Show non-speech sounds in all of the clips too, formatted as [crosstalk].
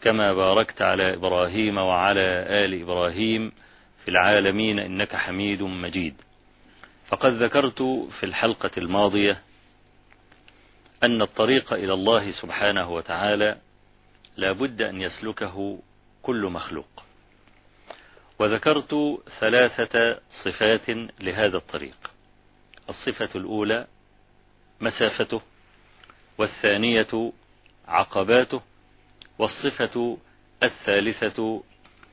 كما باركت على إبراهيم وعلى آل إبراهيم في العالمين إنك حميد مجيد. فقد ذكرت في الحلقة الماضية أن الطريق إلى الله سبحانه وتعالى لا بد أن يسلكه كل مخلوق. وذكرت ثلاثة صفات لهذا الطريق. الصفة الأولى مسافته والثانية عقباته والصفة الثالثة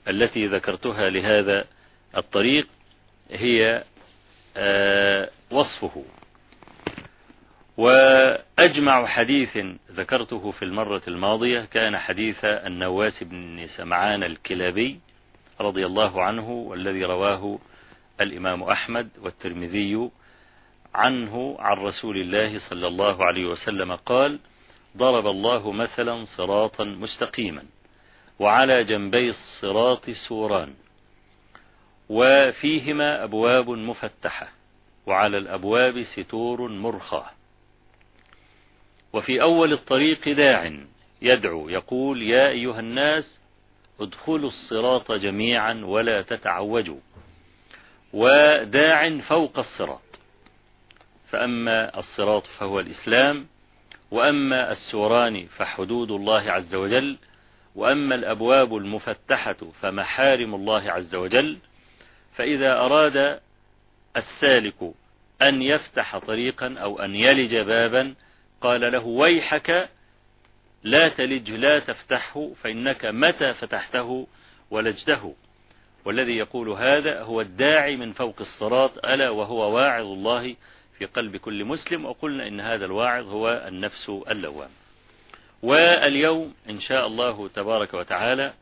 التي ذكرتها لهذا الطريق هي وصفه. وأجمع حديث ذكرته في المرة الماضية كان حديث النواس بن سمعان الكلابي رضي الله عنه والذي رواه الإمام أحمد والترمذي عنه عن رسول الله صلى الله عليه وسلم قال ضرب الله مثلا صراطا مستقيما وعلى جنبي الصراط سوران وفيهما أبواب مفتحة وعلى الأبواب ستور مرخاة وفي أول الطريق داع يدعو يقول يا أيها الناس ادخلوا الصراط جميعا ولا تتعوجوا وداع فوق الصراط فأما الصراط فهو الإسلام وأما السوران فحدود الله عز وجل وأما الأبواب المفتحة فمحارم الله عز وجل. فإذا أراد السالك أن يفتح طريقا أو أن يلج بابا قال له ويحك لا تلج لا تفتحه فإنك متى فتحته ولجته. والذي يقول هذا هو الداعي من فوق الصراط ألا وهو واعظ الله في قلب كل مسلم وقلنا إن هذا الواعظ هو النفس اللوام. واليوم إن شاء الله تبارك وتعالى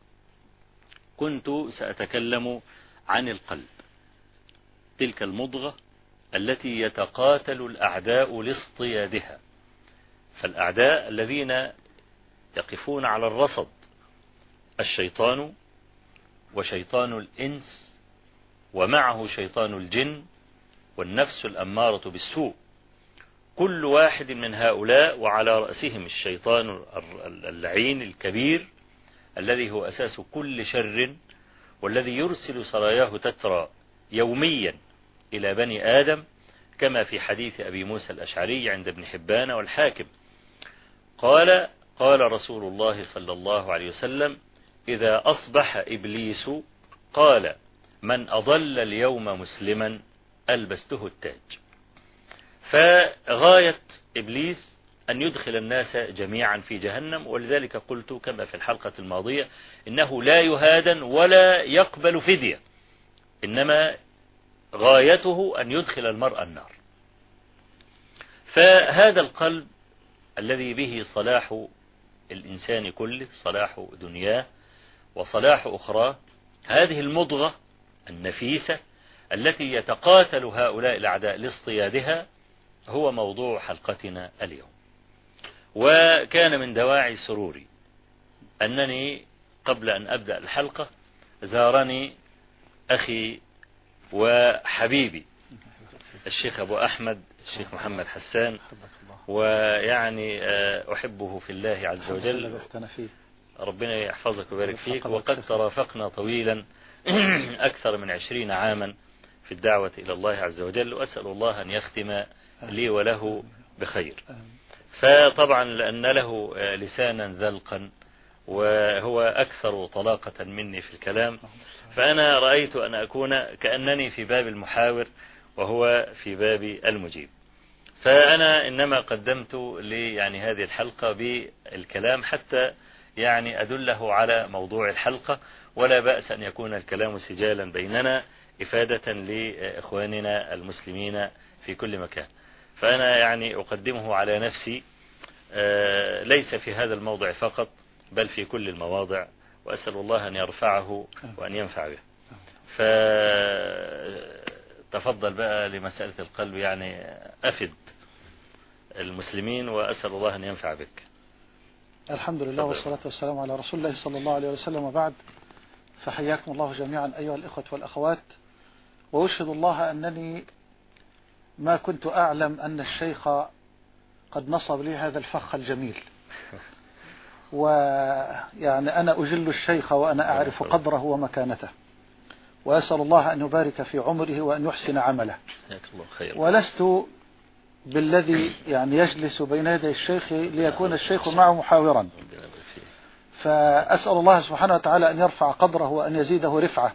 كنت سأتكلم عن القلب. تلك المضغة التي يتقاتل الأعداء لاصطيادها. فالأعداء الذين يقفون على الرصد الشيطان وشيطان الإنس ومعه شيطان الجن والنفس الأمارة بالسوء. كل واحد من هؤلاء وعلى رأسهم الشيطان اللعين الكبير الذي هو أساس كل شر والذي يرسل سراياه تترى يوميا إلى بني آدم كما في حديث أبي موسى الأشعري عند ابن حبان والحاكم. قال قال رسول الله صلى الله عليه وسلم إذا أصبح إبليس قال من أضل اليوم مسلما ألبسته التاج. فغاية إبليس أن يدخل الناس جميعا في جهنم ولذلك قلت كما في الحلقة الماضية إنه لا يهادن ولا يقبل فدية إنما غايته أن يدخل المرء النار. فهذا القلب الذي به صلاح الإنسان كله صلاح دنياه وصلاح أخرى هذه المضغة النفيسة التي يتقاتل هؤلاء الأعداء لاصطيادها هو موضوع حلقتنا اليوم. وكان من دواعي سروري أنني قبل أن أبدأ الحلقة زارني أخي وحبيبي الشيخ أبو أحمد الشيخ محمد حسان ويعني أحبه في الله عز وجل. ربنا يحفظك ويبارك فيك. وقد ترافقنا طويلا [clears throat] أكثر من عشرين عاما. في الدعوة إلى الله عز وجل وأسأل الله أن يختم لي وله بخير. فطبعا لأن له لسانا ذلقا وهو أكثر طلاقة مني في الكلام. فأنا رأيت أن أكون كأنني في باب المحاور وهو في باب المجيب. فأنا إنما قدمت لي يعني هذه الحلقة بالكلام حتى يعني أدله على موضوع الحلقة ولا بأس أن يكون الكلام سجالا بيننا. إفادة لإخواننا المسلمين في كل مكان. فأنا يعني أقدمه على نفسي آه، ليس في هذا الموضع فقط بل في كل المواضع وأسأل الله أن يرفعه وأن ينفع به. فتفضل بقى لمسألة القلب يعني أفد المسلمين وأسأل الله أن ينفع بك. الحمد لله والصلاة والسلام على رسول الله صلى الله عليه وسلم. وبعد فحياكم الله جميعا أيها الإخوة والأخوات. وأشهد الله أنني ما كنت أعلم أن الشيخ قد نصب لي هذا الفخ الجميل. [laughs] ويعني أنا أجل الشيخ وأنا أعرف قدره ومكانته. وأسأل الله أن يبارك في عمره وأن يحسن عمله. ولست بالذي يعني يجلس بين يدي الشيخ ليكون الشيخ معه محاورا. فأسأل الله سبحانه وتعالى أن يرفع قدره وأن يزيده رفعة.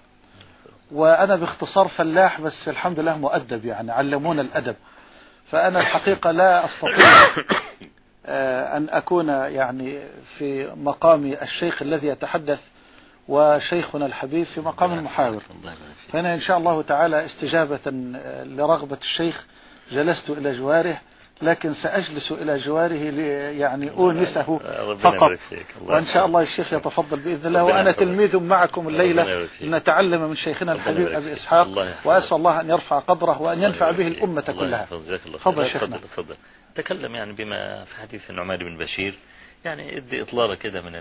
وأنا باختصار فلاح بس الحمد لله مؤدب يعني علمونا الأدب. فأنا الحقيقة لا أستطيع آه، أن أكون يعني في مقام الشيخ الذي يتحدث وشيخنا الحبيب في مقام المحاور. فأنا إن شاء الله تعالى استجابة لرغبة الشيخ جلست إلى جواره. لكن سأجلس إلى جواره يعني أونسه فقط. وإن شاء الله الشيخ يتفضل بإذن الله وأنا تلميذ معكم الليلة. نتعلم من شيخنا الحبيب أبي إسحاق وأسأل الله أن يرفع قدره وأن ينفع به الأمة كلها. تفضل شيخنا. تفضل تكلم يعني بما في حديث النعمان بن بشير. يعني ادي إطلالة كده من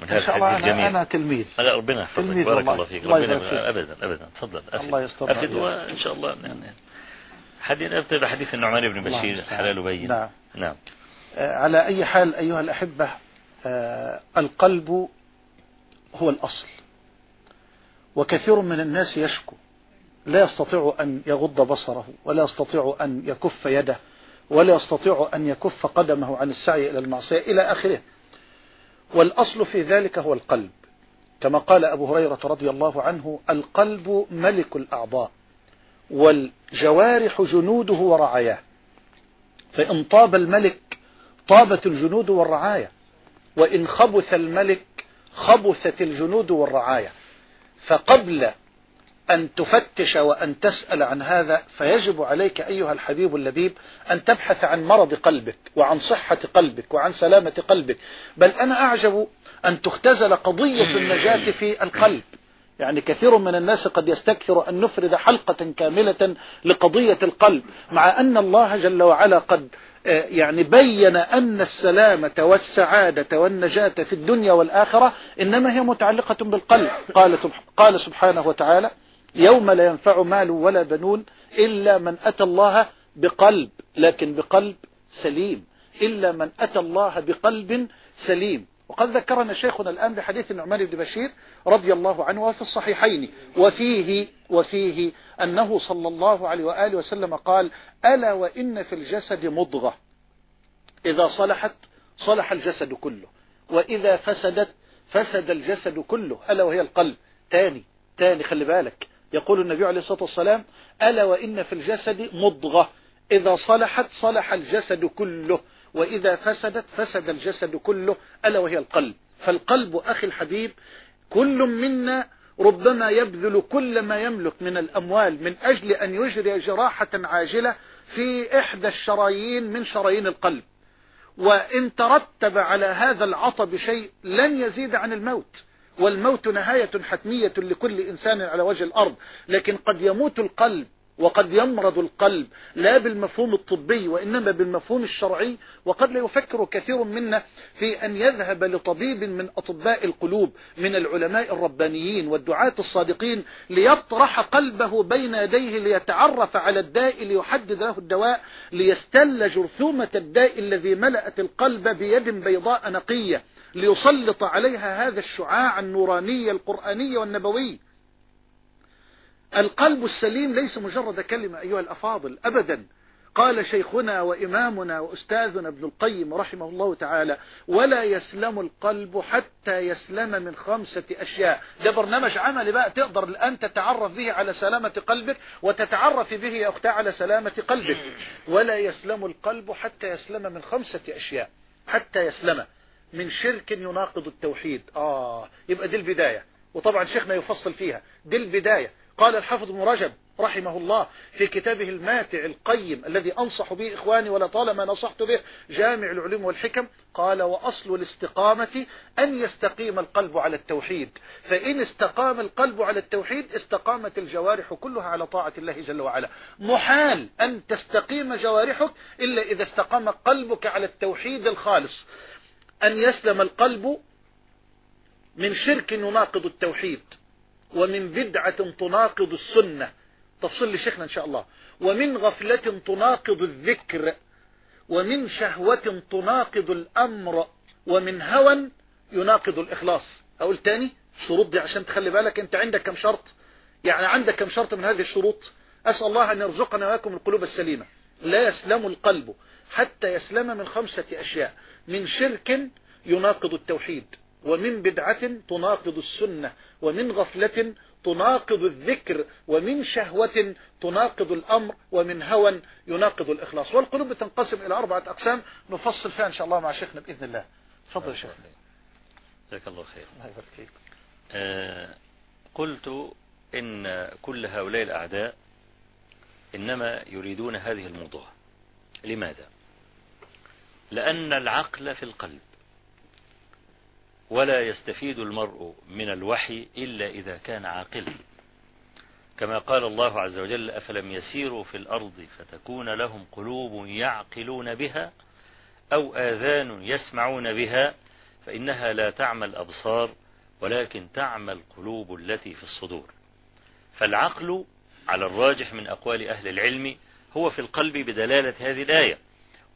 من هذا الحديث الجميل. أنا تلميذ. ربنا يحفظك. بارك الله فيك. ربنا أبدا أبدا. تفضل الله يستر. أفد وإن شاء الله يعني حديث نبدأ بحديث النعمان بن بشير حلال بين نعم. نعم. آه، على أي حال أيها الأحبة آه القلب هو الأصل. وكثير من الناس يشكو. لا يستطيع أن يغض بصره ولا يستطيع أن يكف يده ولا يستطيع أن يكف قدمه عن السعي إلى المعصية إلى آخره. والأصل في ذلك هو القلب. كما قال أبو هريرة رضي الله عنه القلب ملك الأعضاء. والجوارح جنوده ورعاياه. فإن طاب الملك طابت الجنود والرعايا وإن خبث الملك خبثت الجنود والرعايا. فقبل أن تفتش وأن تسأل عن هذا فيجب عليك أيها الحبيب اللبيب أن تبحث عن مرض قلبك وعن صحة قلبك وعن سلامة قلبك. بل أنا أعجب أن تختزل قضية [clears throat] النجاة في القلب. يعني كثير من الناس قد يستكثر أن نفرد حلقة كاملة لقضية القلب مع أن الله جل وعلا قد آه، يعني بين أن السلامة والسعادة والنجاة في الدنيا والآخرة إنما هي متعلقة بالقلب. قال, قال سبحانه وتعالى يوم لا ينفع مال ولا بنون إلا من أتى الله بقلب لكن بقلب سليم. إلا من أتى الله بقلب سليم. وقد ذكرنا شيخنا الآن بحديث النعمان بن بشير رضي الله عنه وفي الصحيحين وفيه وفيه أنه صلى الله عليه وآله وسلم قال ألا وإن في الجسد مضغة. إذا صلحت صلح الجسد كله وإذا فسدت فسد الجسد كله ألا وهي القلب. تاني تاني خلي بالك. يقول النبي عليه الصلاة والسلام ألا وإن في الجسد مضغة. إذا صلحت صلح الجسد كله. وإذا فسدت فسد الجسد كله ألا وهي القلب. فالقلب أخي الحبيب كل منا ربما يبذل كل ما يملك من الأموال من أجل أن يجري جراحة عاجلة في إحدى الشرايين من شرايين القلب. وإن ترتب على هذا العطب شيء لن يزيد عن الموت. والموت نهاية حتمية لكل إنسان على وجه الأرض. لكن قد يموت القلب وقد يمرض القلب لا بالمفهوم الطبي وإنما بالمفهوم الشرعي وقد لا يفكر كثير منا في أن يذهب لطبيب من أطباء القلوب من العلماء الربانيين والدعاة الصادقين ليطرح قلبه بين يديه ليتعرف على الداء ليحدد له الدواء ليستل جرثومة الداء الذي ملأت القلب بيد بيضاء نقية ليسلط عليها هذا الشعاع النوراني القرآني والنبوي. القلب السليم ليس مجرد كلمة أيها الأفاضل أبدا. قال شيخنا وإمامنا وأستاذنا ابن القيم رحمه الله تعالى ولا يسلم القلب حتى يسلم من خمسة أشياء. ده برنامج عملي بقى تقدر الآن تتعرف به على سلامة قلبك وتتعرف به يا أختي على سلامة قلبك. ولا يسلم القلب حتى يسلم من خمسة أشياء. حتى يسلم. من شرك يناقض التوحيد. آه يبقى دي البداية. وطبعا شيخنا يفصل فيها. دي البداية. قال الحافظ ابن رجب رحمه الله في كتابه الماتع القيم الذي أنصح به إخواني ولطالما نصحت به جامع العلوم والحكم قال وأصل الاستقامة أن يستقيم القلب على التوحيد. فإن استقام القلب على التوحيد استقامت الجوارح كلها على طاعة الله جل وعلا. محال أن تستقيم جوارحك إلا إذا استقام قلبك على التوحيد الخالص. أن يسلم القلب من شرك يناقض التوحيد. ومن بدعة تناقض السنة. تفصيل لشيخنا إن شاء الله. ومن غفلة تناقض الذكر. ومن شهوة تناقض الأمر. ومن هوى يناقض الإخلاص. أقول تاني؟ شروط دي عشان تخلي بالك أنت عندك كم شرط؟ يعني عندك كم شرط من هذه الشروط؟ أسأل الله أن يرزقنا وياكم القلوب السليمة. لا يسلم القلب حتى يسلم من خمسة أشياء. من شرك يناقض التوحيد. ومن بدعة تناقض السنة ومن غفلة تناقض الذكر ومن شهوة تناقض الأمر ومن هوى يناقض الإخلاص. والقلوب تنقسم إلى أربعة أقسام نفصل فيها إن شاء الله مع شيخنا بإذن الله. تفضل يا شيخ. جزاك الله خير. الله يبارك فيك. آه قلت إن كل هؤلاء الأعداء إنما يريدون هذه الموضوع. لماذا؟ لأن العقل في القلب. ولا يستفيد المرء من الوحي إلا إذا كان عاقلا. كما قال الله عز وجل أفلم يسيروا في الأرض فتكون لهم قلوب يعقلون بها أو آذان يسمعون بها فإنها لا تعمى الأبصار ولكن تعمى القلوب التي في الصدور. فالعقل على الراجح من أقوال أهل العلم هو في القلب بدلالة هذه الآية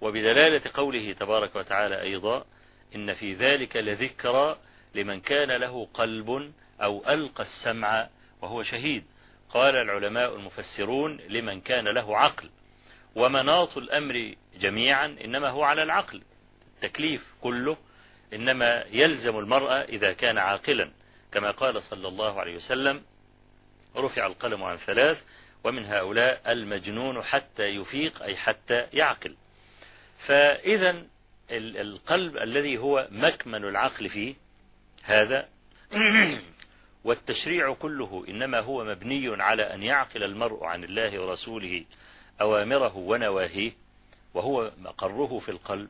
وبدلالة قوله تبارك وتعالى أيضا إن في ذلك لذكرى لمن كان له قلب أو ألقى السمع وهو شهيد. قال العلماء المفسرون لمن كان له عقل. ومناط الأمر جميعا إنما هو على العقل. التكليف كله إنما يلزم المرأة إذا كان عاقلا. كما قال صلى الله عليه وسلم رفع القلم عن ثلاث ومن هؤلاء المجنون حتى يفيق أي حتى يعقل. فإذا القلب الذي هو مكمن العقل فيه هذا [clears throat] والتشريع كله إنما هو مبني على أن يعقل المرء عن الله ورسوله أوامره ونواهيه وهو مقره في القلب.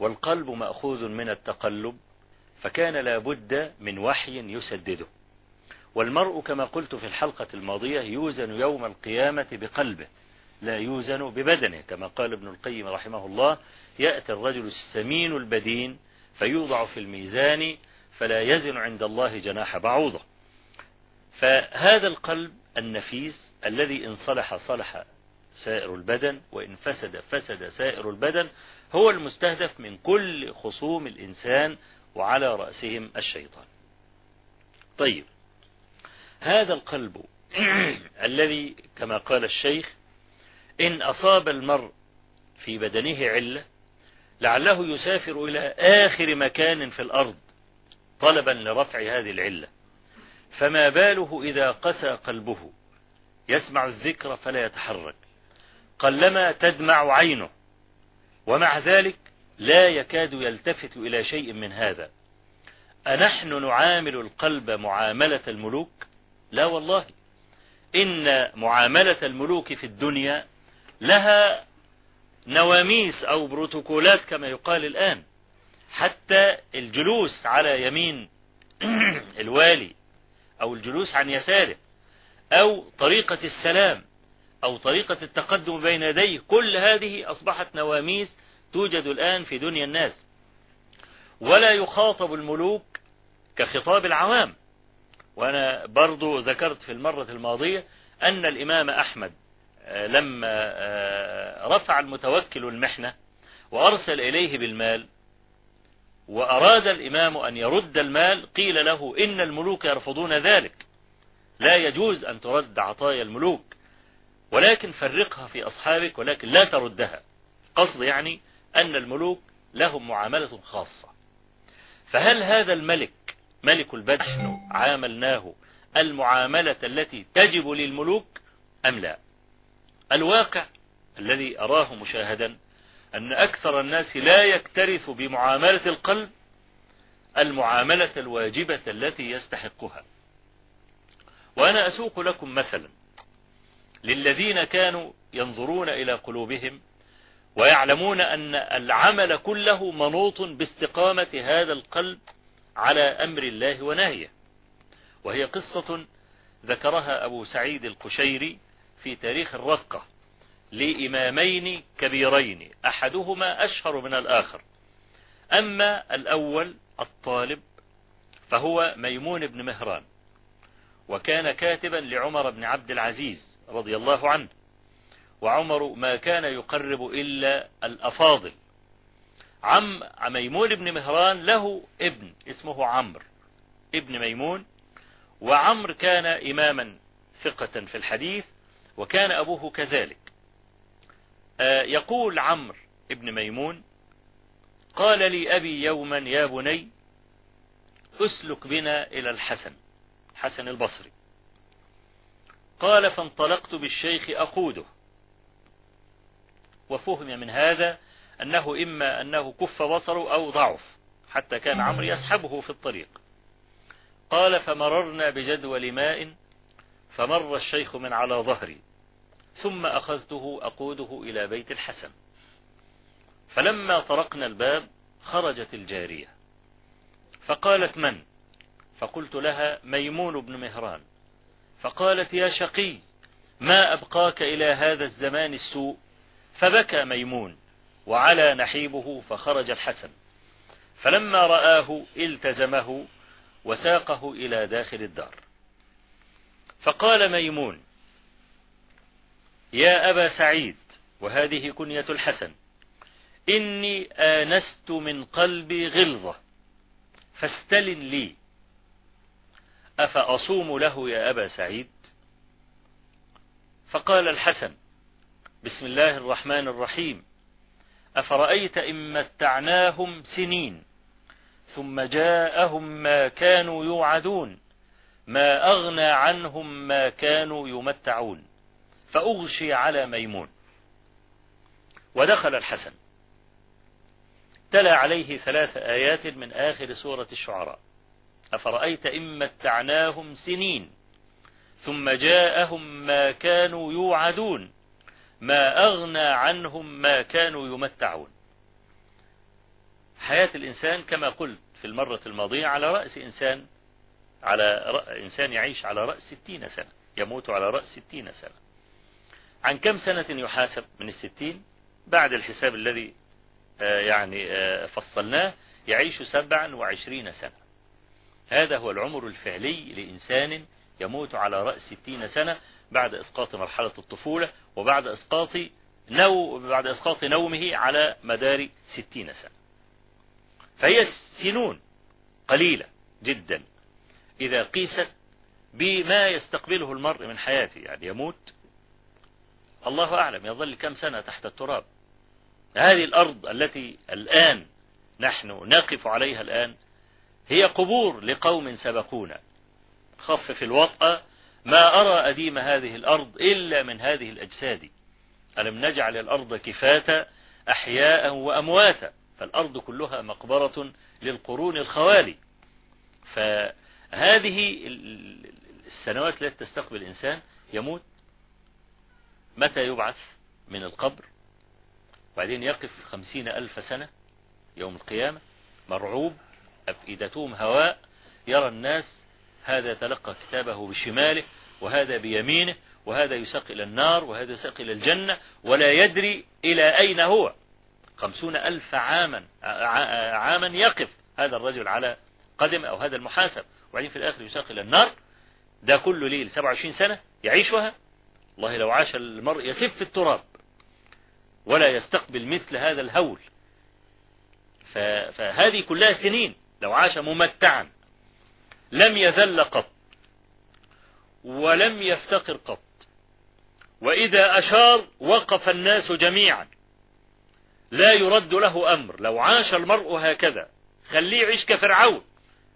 والقلب مأخوذ من التقلب فكان لا بد من وحي يسدده. والمرء كما قلت في الحلقة الماضية يوزن يوم القيامة بقلبه. لا يوزن ببدنه كما قال ابن القيم رحمه الله يأتي الرجل السمين البدين فيوضع في الميزان فلا يزن عند الله جناح بعوضة. فهذا القلب النفيس الذي إن صلح صلح سائر البدن وإن فسد فسد سائر البدن هو المستهدف من كل خصوم الإنسان وعلى رأسهم الشيطان. طيب هذا القلب [clears throat] الذي كما قال الشيخ إن أصاب المرء في بدنه علة لعله يسافر إلى آخر مكان في الأرض طلبا لرفع هذه العلة. فما باله إذا قسى قلبه. يسمع الذكر فلا يتحرك. قلما تدمع عينه. ومع ذلك لا يكاد يلتفت إلى شيء من هذا. أنحن نعامل القلب معاملة الملوك؟ لا والله. إن معاملة الملوك في الدنيا لها نواميس أو بروتوكولات كما يقال الآن حتى الجلوس على يمين [clears throat] الوالي أو الجلوس عن يساره أو طريقة السلام أو طريقة التقدم بين يديه كل هذه أصبحت نواميس توجد الآن في دنيا الناس. ولا يخاطب الملوك كخطاب العوام. وأنا برضو ذكرت في المرة الماضية أن الإمام أحمد لما رفع المتوكل المحنة وأرسل إليه بالمال وأراد الإمام أن يرد المال قيل له إن الملوك يرفضون ذلك. لا يجوز أن ترد عطايا الملوك ولكن فرقها في أصحابك ولكن لا تردها. قصد يعني أن الملوك لهم معاملة خاصة. فهل هذا الملك ملك البدر عاملناه المعاملة التي تجب للملوك أم لا؟ الواقع الذي أراه مشاهدا أن أكثر الناس لا يكترث بمعاملة القلب المعاملة الواجبة التي يستحقها. وأنا أسوق لكم مثلا للذين كانوا ينظرون إلى قلوبهم ويعلمون أن العمل كله منوط باستقامة هذا القلب على أمر الله ونهيه. وهي قصة ذكرها أبو سعيد القشيري في تاريخ الرقة لإمامين كبيرين أحدهما أشهر من الآخر. أما الأول الطالب فهو ميمون بن مهران وكان كاتبا لعمر بن عبد العزيز رضي الله عنه وعمر ما كان يقرب إلا الأفاضل. عم ميمون بن مهران له ابن اسمه عمرو ابن ميمون وعمر كان إماما ثقة في الحديث وكان أبوه كذلك. يقول عمرو ابن ميمون قال لي أبي يوما يا بني أسلك بنا إلى الحسن حسن البصري. قال فانطلقت بالشيخ أقوده. وفهم من هذا أنه إما أنه كف بصره أو ضعف حتى كان عمرو يسحبه في الطريق. قال فمررنا بجدول ماء فمر الشيخ من على ظهري ثم أخذته أقوده إلى بيت الحسن. فلما طرقنا الباب خرجت الجارية. فقالت من؟ فقلت لها ميمون بن مهران. فقالت يا شقي ما أبقاك إلى هذا الزمان السوء؟ فبكى ميمون وعلى نحيبه فخرج الحسن. فلما رآه التزمه وساقه إلى داخل الدار. فقال ميمون يا أبا سعيد وهذه كنية الحسن إني آنست من قلبي غلظة فاستلن لي. أفأصوم له يا أبا سعيد؟ فقال الحسن بسم الله الرحمن الرحيم أفرأيت إن متعناهم سنين ثم جاءهم ما كانوا يوعدون ما أغنى عنهم ما كانوا يمتعون. فأغشي على ميمون. ودخل الحسن. تلا عليه ثلاث آيات من آخر سورة الشعراء. أفرأيت إن متعناهم سنين ثم جاءهم ما كانوا يوعدون. ما أغنى عنهم ما كانوا يمتعون. حياة الإنسان كما قلت في المرة الماضية على رأس إنسان على إنسان يعيش على رأس ستين سنة يموت على رأس ستين سنة. عن كم سنة يحاسب من الستين؟ بعد الحساب الذي يعني فصلناه يعيش سبعا وعشرين سنة. هذا هو العمر الفعلي لإنسان يموت على رأس ستين سنة بعد إسقاط مرحلة الطفولة وبعد إسقاط نو بعد إسقاط نومه على مدار ستين سنة. فهي سنون قليلة جدا. إذا قيست بما يستقبله المرء من حياته يعني يموت الله أعلم يظل كم سنة تحت التراب. هذه الأرض التي الآن نحن نقف عليها الآن هي قبور لقوم سبقونا. خفف الوطأ ما أرى أديم هذه الأرض إلا من هذه الأجساد. ألم نجعل الأرض كفاة أحياء وأمواتا فالأرض كلها مقبرة للقرون الخوالي. فهذه السنوات التي تستقبل الإنسان يموت. متى يبعث من القبر؟ وبعدين يقف خمسين ألف سنة يوم القيامة. مرعوب أفئدتهم هواء. يرى الناس هذا تلقى كتابه بشماله وهذا بيمينه وهذا يساق إلى النار وهذا يساق إلى الجنة ولا يدري إلى أين هو. خمسون ألف عاما عاما يقف هذا الرجل على قدم أو هذا المحاسب وبعدين في الآخر يساق إلى النار. ده كله ليل 27 سنة يعيشها. والله لو عاش المرء يسف في التراب ولا يستقبل مثل هذا الهول. فهذه كلها سنين لو عاش ممتعا. لم يذل قط ولم يفتقر قط. وإذا أشار وقف الناس جميعا. لا يرد له أمر. لو عاش المرء هكذا خليه يعيش كفرعون.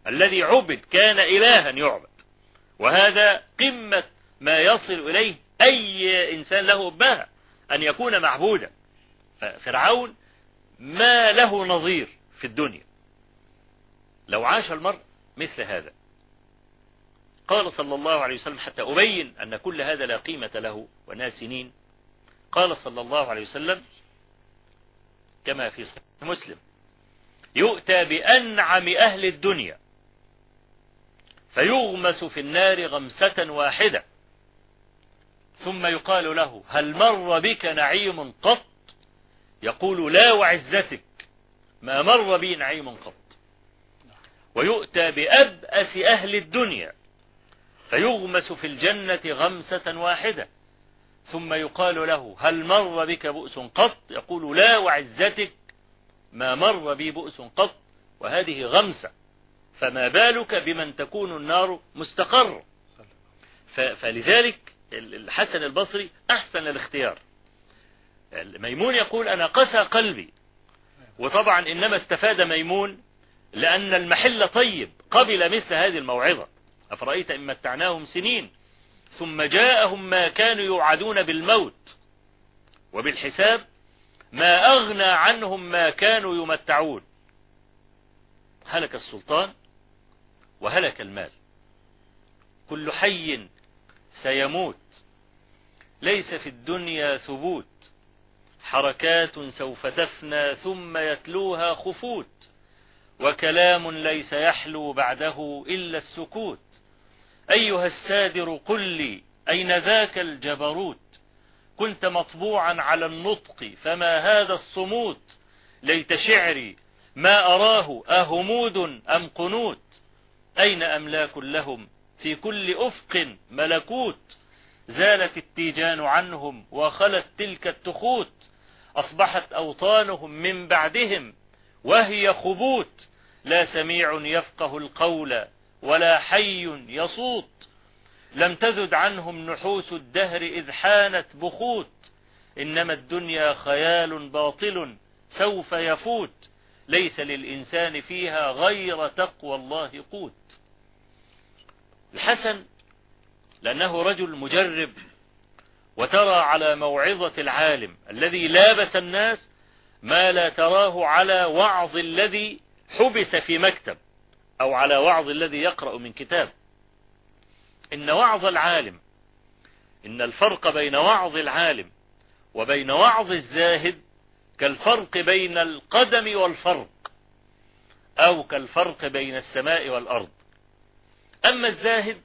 الذي عبد كان إلها يعبد. وهذا قمة ما يصل إليه أي إنسان له أباها أن يكون معبودا. فرعون ما له نظير في الدنيا. لو عاش المرء مثل هذا. قال صلى الله عليه وسلم حتى أبين أن كل هذا لا قيمة له وناس سنين. قال صلى الله عليه وسلم كما في صحيح مسلم يؤتى بأنعم أهل الدنيا فيغمس في النار غمسة واحدة. ثم يقال له هل مر بك نعيم قط؟ يقول لا وعزتك. ما مر بي نعيم قط. ويؤتى بأبأس أهل الدنيا. فيغمس في الجنة غمسة واحدة. ثم يقال له هل مر بك بؤس قط؟ يقول لا وعزتك. ما مر بي بؤس قط. وهذه غمسة. فما بالك بمن تكون النار مستقر. فلذلك الحسن البصري أحسن الاختيار ميمون يقول أنا قسى قلبي. وطبعا إنما استفاد ميمون لأن المحل طيب قبل مثل هذه الموعظة. أفرأيت إن متعناهم سنين ثم جاءهم ما كانوا يوعدون بالموت وبالحساب ما أغنى عنهم ما كانوا يمتعون. هلك السلطان وهلك المال. كل حي سيموت. ليس في الدنيا ثبوت. حركات سوف تفنى ثم يتلوها خفوت. وكلام ليس يحلو بعده إلا السكوت. أيها السادر قل لي أين ذاك الجبروت؟ كنت مطبوعا على النطق فما هذا الصمود ليت شعري ما أراه أهمود أم قنوت؟ أين أملاك لهم؟ في كل أفق ملكوت. زالت التيجان عنهم وخلت تلك التخوت. أصبحت أوطانهم من بعدهم وهي خبوت. لا سميع يفقه القول ولا حي يصوت. لم تزد عنهم نحوس الدهر إذ حانت بخوت. إنما الدنيا خيال باطل سوف يفوت. ليس للإنسان فيها غير تقوى الله قوت. الحسن لأنه رجل مجرب وترى على موعظة العالم الذي لابس الناس ما لا تراه على وعظ الذي حبس في مكتب أو على وعظ الذي يقرأ من كتاب. إن وعظ العالم إن الفرق بين وعظ العالم وبين وعظ الزاهد كالفرق بين القدم والفرق أو كالفرق بين السماء والأرض. أما الزاهد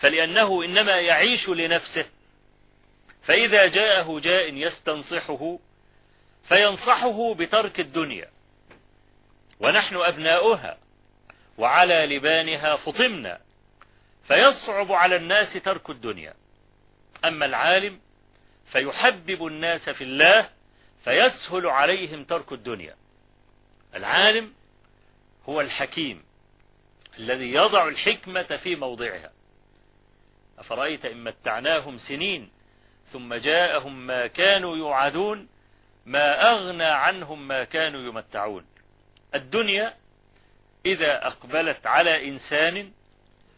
فلأنه إنما يعيش لنفسه فإذا جاءه جاء يستنصحه فينصحه بترك الدنيا. ونحن أبناؤها وعلى لبانها فطمنا فيصعب على الناس ترك الدنيا. أما العالم فيحبب الناس في الله فيسهل عليهم ترك الدنيا. العالم هو الحكيم الذي يضع الحكمة في موضعها. أفرأيت إن متعناهم سنين ثم جاءهم ما كانوا يوعدون ما أغنى عنهم ما كانوا يمتعون. الدنيا إذا أقبلت على إنسان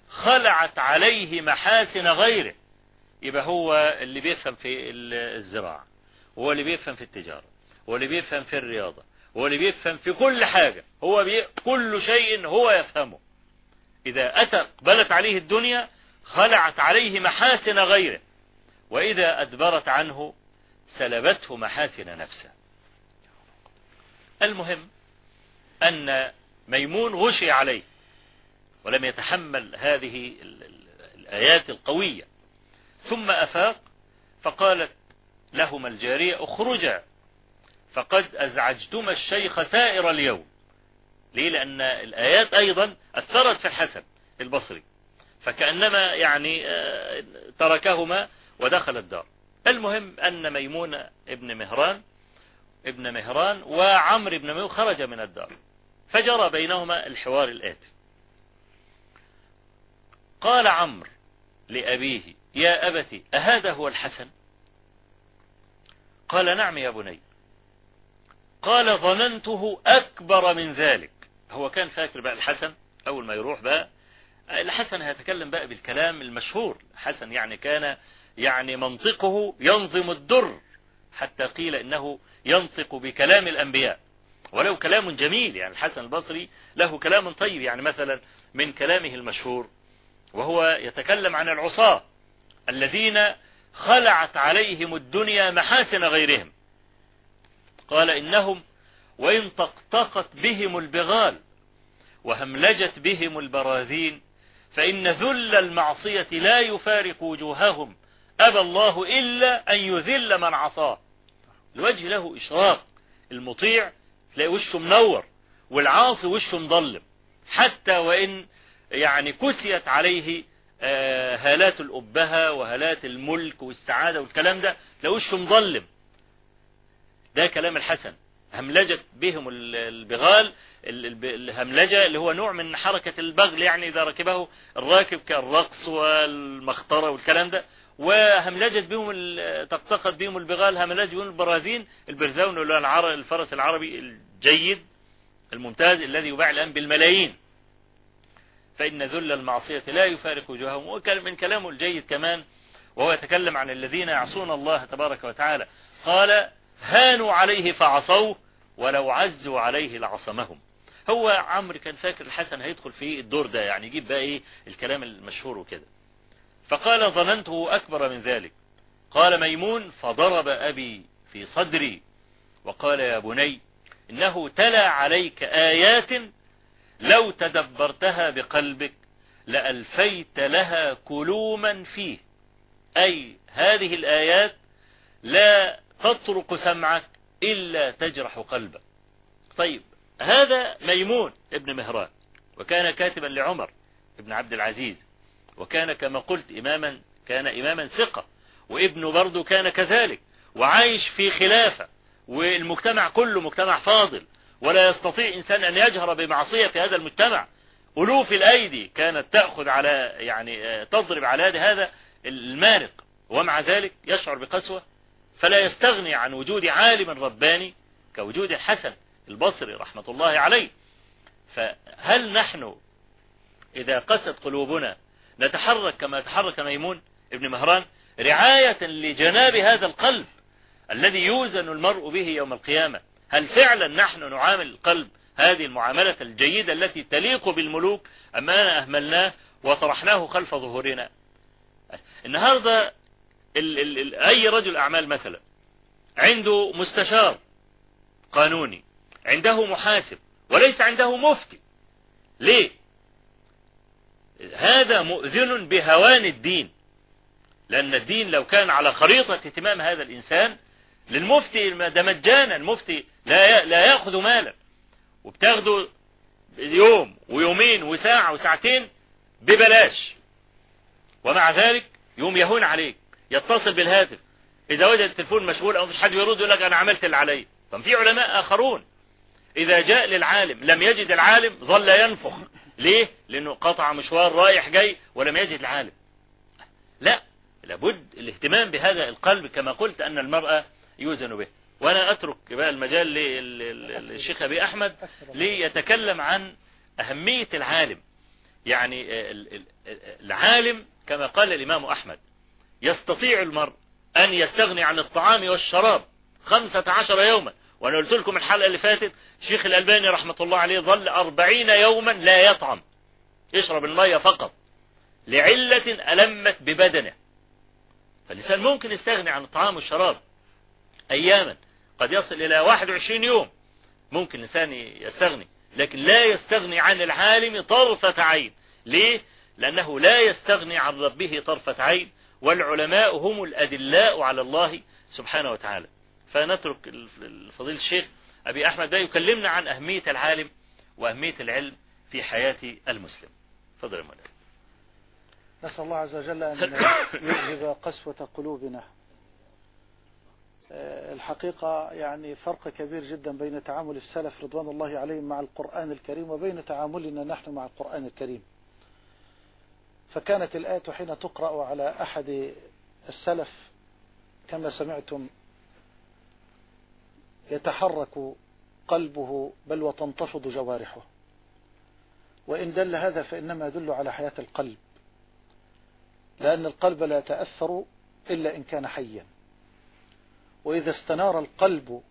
خلعت عليه محاسن غيره يبقى هو اللي بيفهم في الزراعة. هو اللي بيفهم في التجارة هو اللي بيفهم في الرياضة هو اللي بيفهم في كل حاجة هو بي... كل شيء هو يفهمه. إذا أتى قبلت عليه الدنيا خلعت عليه محاسن غيره. وإذا أدبرت عنه سلبته محاسن نفسه. المهم أن ميمون غشي عليه ولم يتحمل هذه الآيات القوية. ثم أفاق فقالت لهما الجارية اخرجا. فقد أزعجتما الشيخ سائر اليوم. ليه؟ لأن الآيات أيضا أثرت في الحسن البصري. فكأنما يعني تركهما ودخل الدار. المهم أن ميمون ابن مهران ابن مهران وعمر بن ميمون خرج من الدار. فجرى بينهما الحوار الآتي. قال عمرو لأبيه يا أبتي أهذا هو الحسن؟ قال نعم يا بني. قال ظننته أكبر من ذلك. هو كان فاكر بقى الحسن أول ما يروح بقى الحسن هيتكلم بقى بالكلام المشهور. حسن يعني كان يعني منطقه ينظم الدر حتى قيل إنه ينطق بكلام الأنبياء. ولو كلام جميل يعني الحسن البصري له كلام طيب يعني مثلا من كلامه المشهور. وهو يتكلم عن العصاة الذين خلعت عليهم الدنيا محاسن غيرهم. قال إنهم وإن طقطقت بهم البغال وهملجت بهم البراذين فإن ذل المعصية لا يفارق وجوههم. أبى الله إلا أن يذل من عصاه الوجه له إشراق المطيع تلاقي وشه منور والعاصي وشه مظلم. حتى وإن يعني كسيت عليه هالات الأبهة وهالات الملك والسعادة والكلام ده تلاقي وشه مظلم ده كلام الحسن. هملجت بهم البغال الهملجة اللي هو نوع من حركة البغل يعني إذا ركبه الراكب كالرقص والمخطرة والكلام ده. وهملجت بهم طقطقت بهم البغال هملجت بهم البرازين البرزون اللي هو الفرس العربي الجيد الممتاز الذي يباع الآن بالملايين. فإن ذل المعصية لا يفارق وجوههم ومن كلامه الجيد كمان وهو يتكلم عن الذين يعصون الله تبارك وتعالى. قال هانوا عليه فعصوه ولو عزوا عليه لعصمهم. هو عمرو كان فاكر الحسن هيدخل في الدور ده يعني يجيب بقى إيه الكلام المشهور وكده. فقال ظننته أكبر من ذلك. قال ميمون فضرب أبي في صدري. وقال يا بني إنه تلا عليك آيات لو تدبرتها بقلبك لألفيت لها كلوما فيه. أي هذه الآيات لا تطرق سمعك إلا تجرح قلبك. طيب هذا ميمون ابن مهران وكان كاتبا لعمر ابن عبد العزيز وكان كما قلت إماما كان إماما ثقة وابنه برضه كان كذلك وعايش في خلافة والمجتمع كله مجتمع فاضل ولا يستطيع إنسان أن يجهر بمعصية في هذا المجتمع. ألوف الأيدي كانت تأخذ على يعني تضرب على يد هذا المارق. ومع ذلك يشعر بقسوة. فلا يستغني عن وجود عالم رباني كوجود الحسن البصري رحمة الله عليه. فهل نحن إذا قست قلوبنا نتحرك كما يتحرك ميمون ابن مهران؟ رعاية لجناب هذا القلب الذي يوزن المرء به يوم القيامة. هل فعلا نحن نعامل القلب هذه المعاملة الجيدة التي تليق بالملوك أم أنا أهملناه وطرحناه خلف ظهورنا؟ النهاردة ال ال ال أي رجل أعمال مثلا عنده مستشار قانوني عنده محاسب وليس عنده مفتي ليه؟ هذا مؤذن بهوان الدين لأن الدين لو كان على خريطة اهتمام هذا الإنسان للمفتي ده مجانا المفتي لا لا يأخذ مالا. وبتاخده يوم ويومين وساعة وساعتين ببلاش. ومع ذلك يوم يهون عليك يتصل بالهاتف. إذا وجد التلفون مشغول أو مش حد يرد يقول لك أنا عملت اللي علي طب في علماء آخرون إذا جاء للعالم لم يجد العالم ظل ينفخ. ليه؟ لأنه قطع مشوار رايح جاي ولم يجد العالم. لا لابد الاهتمام بهذا القلب كما قلت أن المرأة يوزن به. وأنا أترك بقى المجال للشيخ أبي أحمد ليتكلم عن أهمية العالم. يعني العالم كما قال الإمام أحمد يستطيع المرء أن يستغني عن الطعام والشراب خمسة عشر يوما. وأنا قلت لكم الحلقة اللي فاتت شيخ الألباني رحمة الله عليه ظل أربعين يوما لا يطعم. يشرب المية فقط. لعلة ألمت ببدنه. فالإنسان ممكن يستغني عن الطعام والشراب. أياما. قد يصل إلى 21 يوم. ممكن الإنسان يستغني لكن لا يستغني عن العالم طرفة عين. ليه؟ لأنه لا يستغني عن ربه طرفة عين والعلماء هم الأدلاء على الله سبحانه وتعالى. فنترك الفضيل الشيخ أبي أحمد ده يكلمنا عن أهمية العالم وأهمية العلم في حياة المسلم. فضل المولى نسأل الله عز وجل أن [coughs] يذهب قسوة قلوبنا. الحقيقة يعني فرق كبير جدا بين تعامل السلف رضوان الله عليهم مع القرآن الكريم وبين تعاملنا نحن مع القرآن الكريم. فكانت الآية حين تقرأ على أحد السلف كما سمعتم يتحرك قلبه بل وتنتفض جوارحه. وإن دل هذا فإنما يدل على حياة القلب لأن القلب لا يتأثر إلا إن كان حيا. وإذا استنار القلب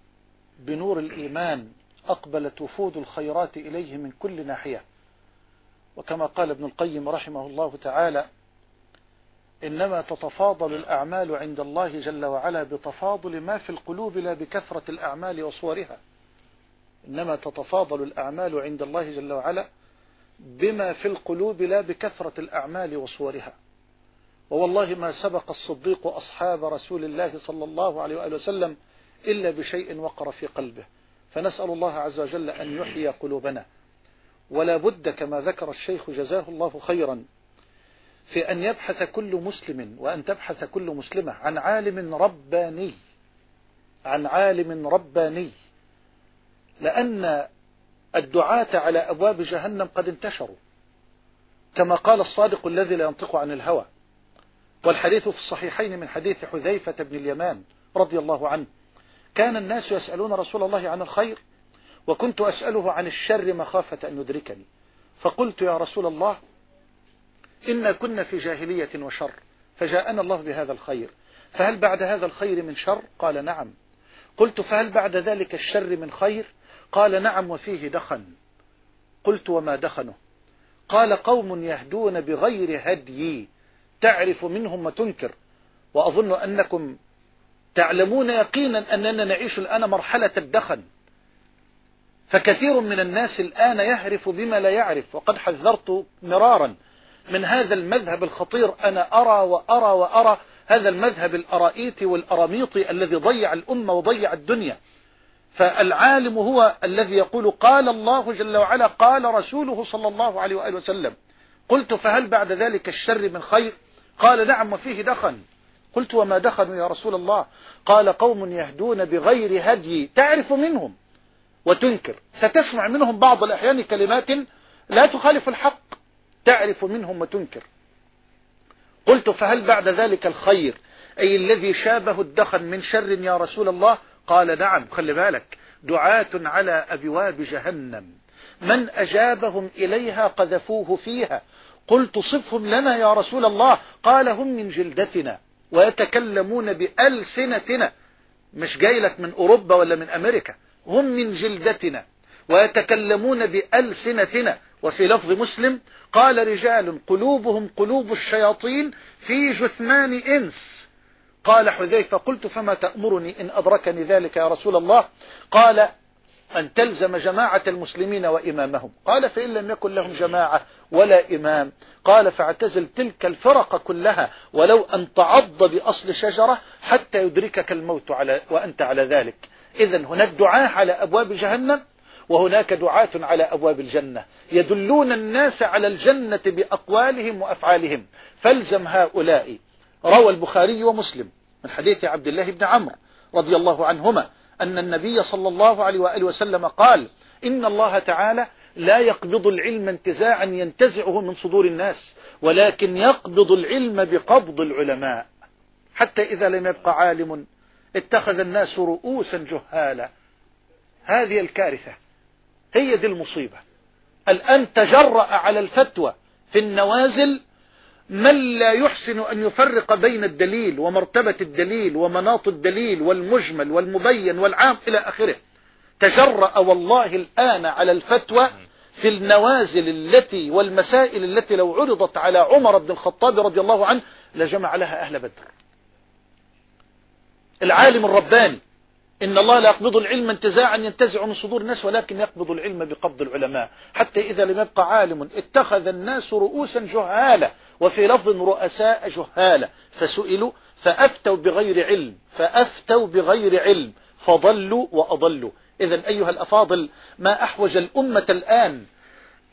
بنور الإيمان أقبلت وفود الخيرات إليه من كل ناحية. وكما قال ابن القيم رحمه الله تعالى إنما تتفاضل الأعمال عند الله جل وعلا بتفاضل ما في القلوب لا بكثرة الأعمال وصورها. إنما تتفاضل الأعمال عند الله جل وعلا بما في القلوب لا بكثرة الأعمال وصورها. ووالله ما سبق الصديق أصحاب رسول الله صلى الله عليه وآله وسلم إلا بشيء وقر في قلبه. فنسأل الله عز وجل أن يحيي قلوبنا. ولا بد كما ذكر الشيخ جزاه الله خيرا في أن يبحث كل مسلم وأن تبحث كل مسلمة عن عالم رباني عن عالم رباني. لأن الدعاة على أبواب جهنم قد انتشروا. كما قال الصادق الذي لا ينطق عن الهوى. والحديث في الصحيحين من حديث حذيفة بن اليمان رضي الله عنه. كان الناس يسألون رسول الله عن الخير وكنت أسأله عن الشر مخافة أن يدركني. فقلت يا رسول الله إنا كنا في جاهلية وشر فجاءنا الله بهذا الخير. فهل بعد هذا الخير من شر؟ قال نعم. قلت فهل بعد ذلك الشر من خير؟ قال نعم وفيه دخن. قلت وما دخنه؟ قال قوم يهدون بغير هدي. تعرف منهم وتنكر. وأظن أنكم تعلمون يقينا أننا نعيش الآن مرحلة الدخن. فكثير من الناس الآن يهرف بما لا يعرف. وقد حذرت مرارا من هذا المذهب الخطير. أنا أرى وأرى وأرى هذا المذهب الأرائيتي والأراميطي الذي ضيع الأمة وضيع الدنيا. فالعالم هو الذي يقول قال الله جل وعلا قال رسوله صلى الله عليه وآله وسلم. قلت فهل بعد ذلك الشر من خير؟ قال نعم وفيه دخن. قلت وما دخنوا يا رسول الله؟ قال قوم يهدون بغير هدي. تعرف منهم وتنكر. ستسمع منهم بعض الأحيان كلمات لا تخالف الحق. تعرف منهم وتنكر. قلت فهل بعد ذلك الخير؟ أي الذي شابه الدخن من شر يا رسول الله؟ قال نعم خلي بالك. دعاة على أبواب جهنم. من أجابهم إليها قذفوه فيها. قلت صفهم لنا يا رسول الله. قال هم من جلدتنا ويتكلمون بألسنتنا. مش جاي لك من أوروبا ولا من أمريكا. هم من جلدتنا ويتكلمون بألسنتنا. وفي لفظ مسلم قال رجال قلوبهم قلوب الشياطين في جثمان إنس. قال حذيفة قلت فما تأمرني إن أدركني ذلك يا رسول الله؟ قال أن تلزم جماعة المسلمين وإمامهم. قال فإن لم يكن لهم جماعة ولا إمام قال فاعتزل تلك الفرق كلها ولو أن تعض بأصل شجرة حتى يدركك الموت على وأنت على ذلك. إذا هناك دعاة على أبواب جهنم وهناك دعاة على أبواب الجنة. يدلون الناس على الجنة بأقوالهم وأفعالهم. فالزم هؤلاء. روى البخاري ومسلم من حديث عبد الله بن عمرو رضي الله عنهما أن النبي صلى الله عليه وآله وسلم قال إن الله تعالى لا يقبض العلم انتزاعا ينتزعه من صدور الناس ولكن يقبض العلم بقبض العلماء. حتى إذا لم يبقى عالم اتخذ الناس رؤوسا جهالا. هذه الكارثة هي دي المصيبة. الآن تجرأ على الفتوى في النوازل من لا يحسن أن يفرق بين الدليل ومرتبة الدليل ومناط الدليل والمجمل والمبين والعام إلى آخره؟ تجرأ والله الآن على الفتوى في النوازل التي والمسائل التي لو عرضت على عمر بن الخطاب رضي الله عنه لجمع لها أهل بدر. العالم الرباني إن الله لا يقبض العلم انتزاعا ينتزع من صدور الناس ولكن يقبض العلم بقبض العلماء. حتى إذا لم يبقى عالم اتخذ الناس رؤوسا جهالة. وفي لفظ رؤساء جهالة فسئلوا فأفتوا بغير علم فأفتوا بغير علم فضلوا وأضلوا. إذا أيها الأفاضل ما أحوج الأمة الآن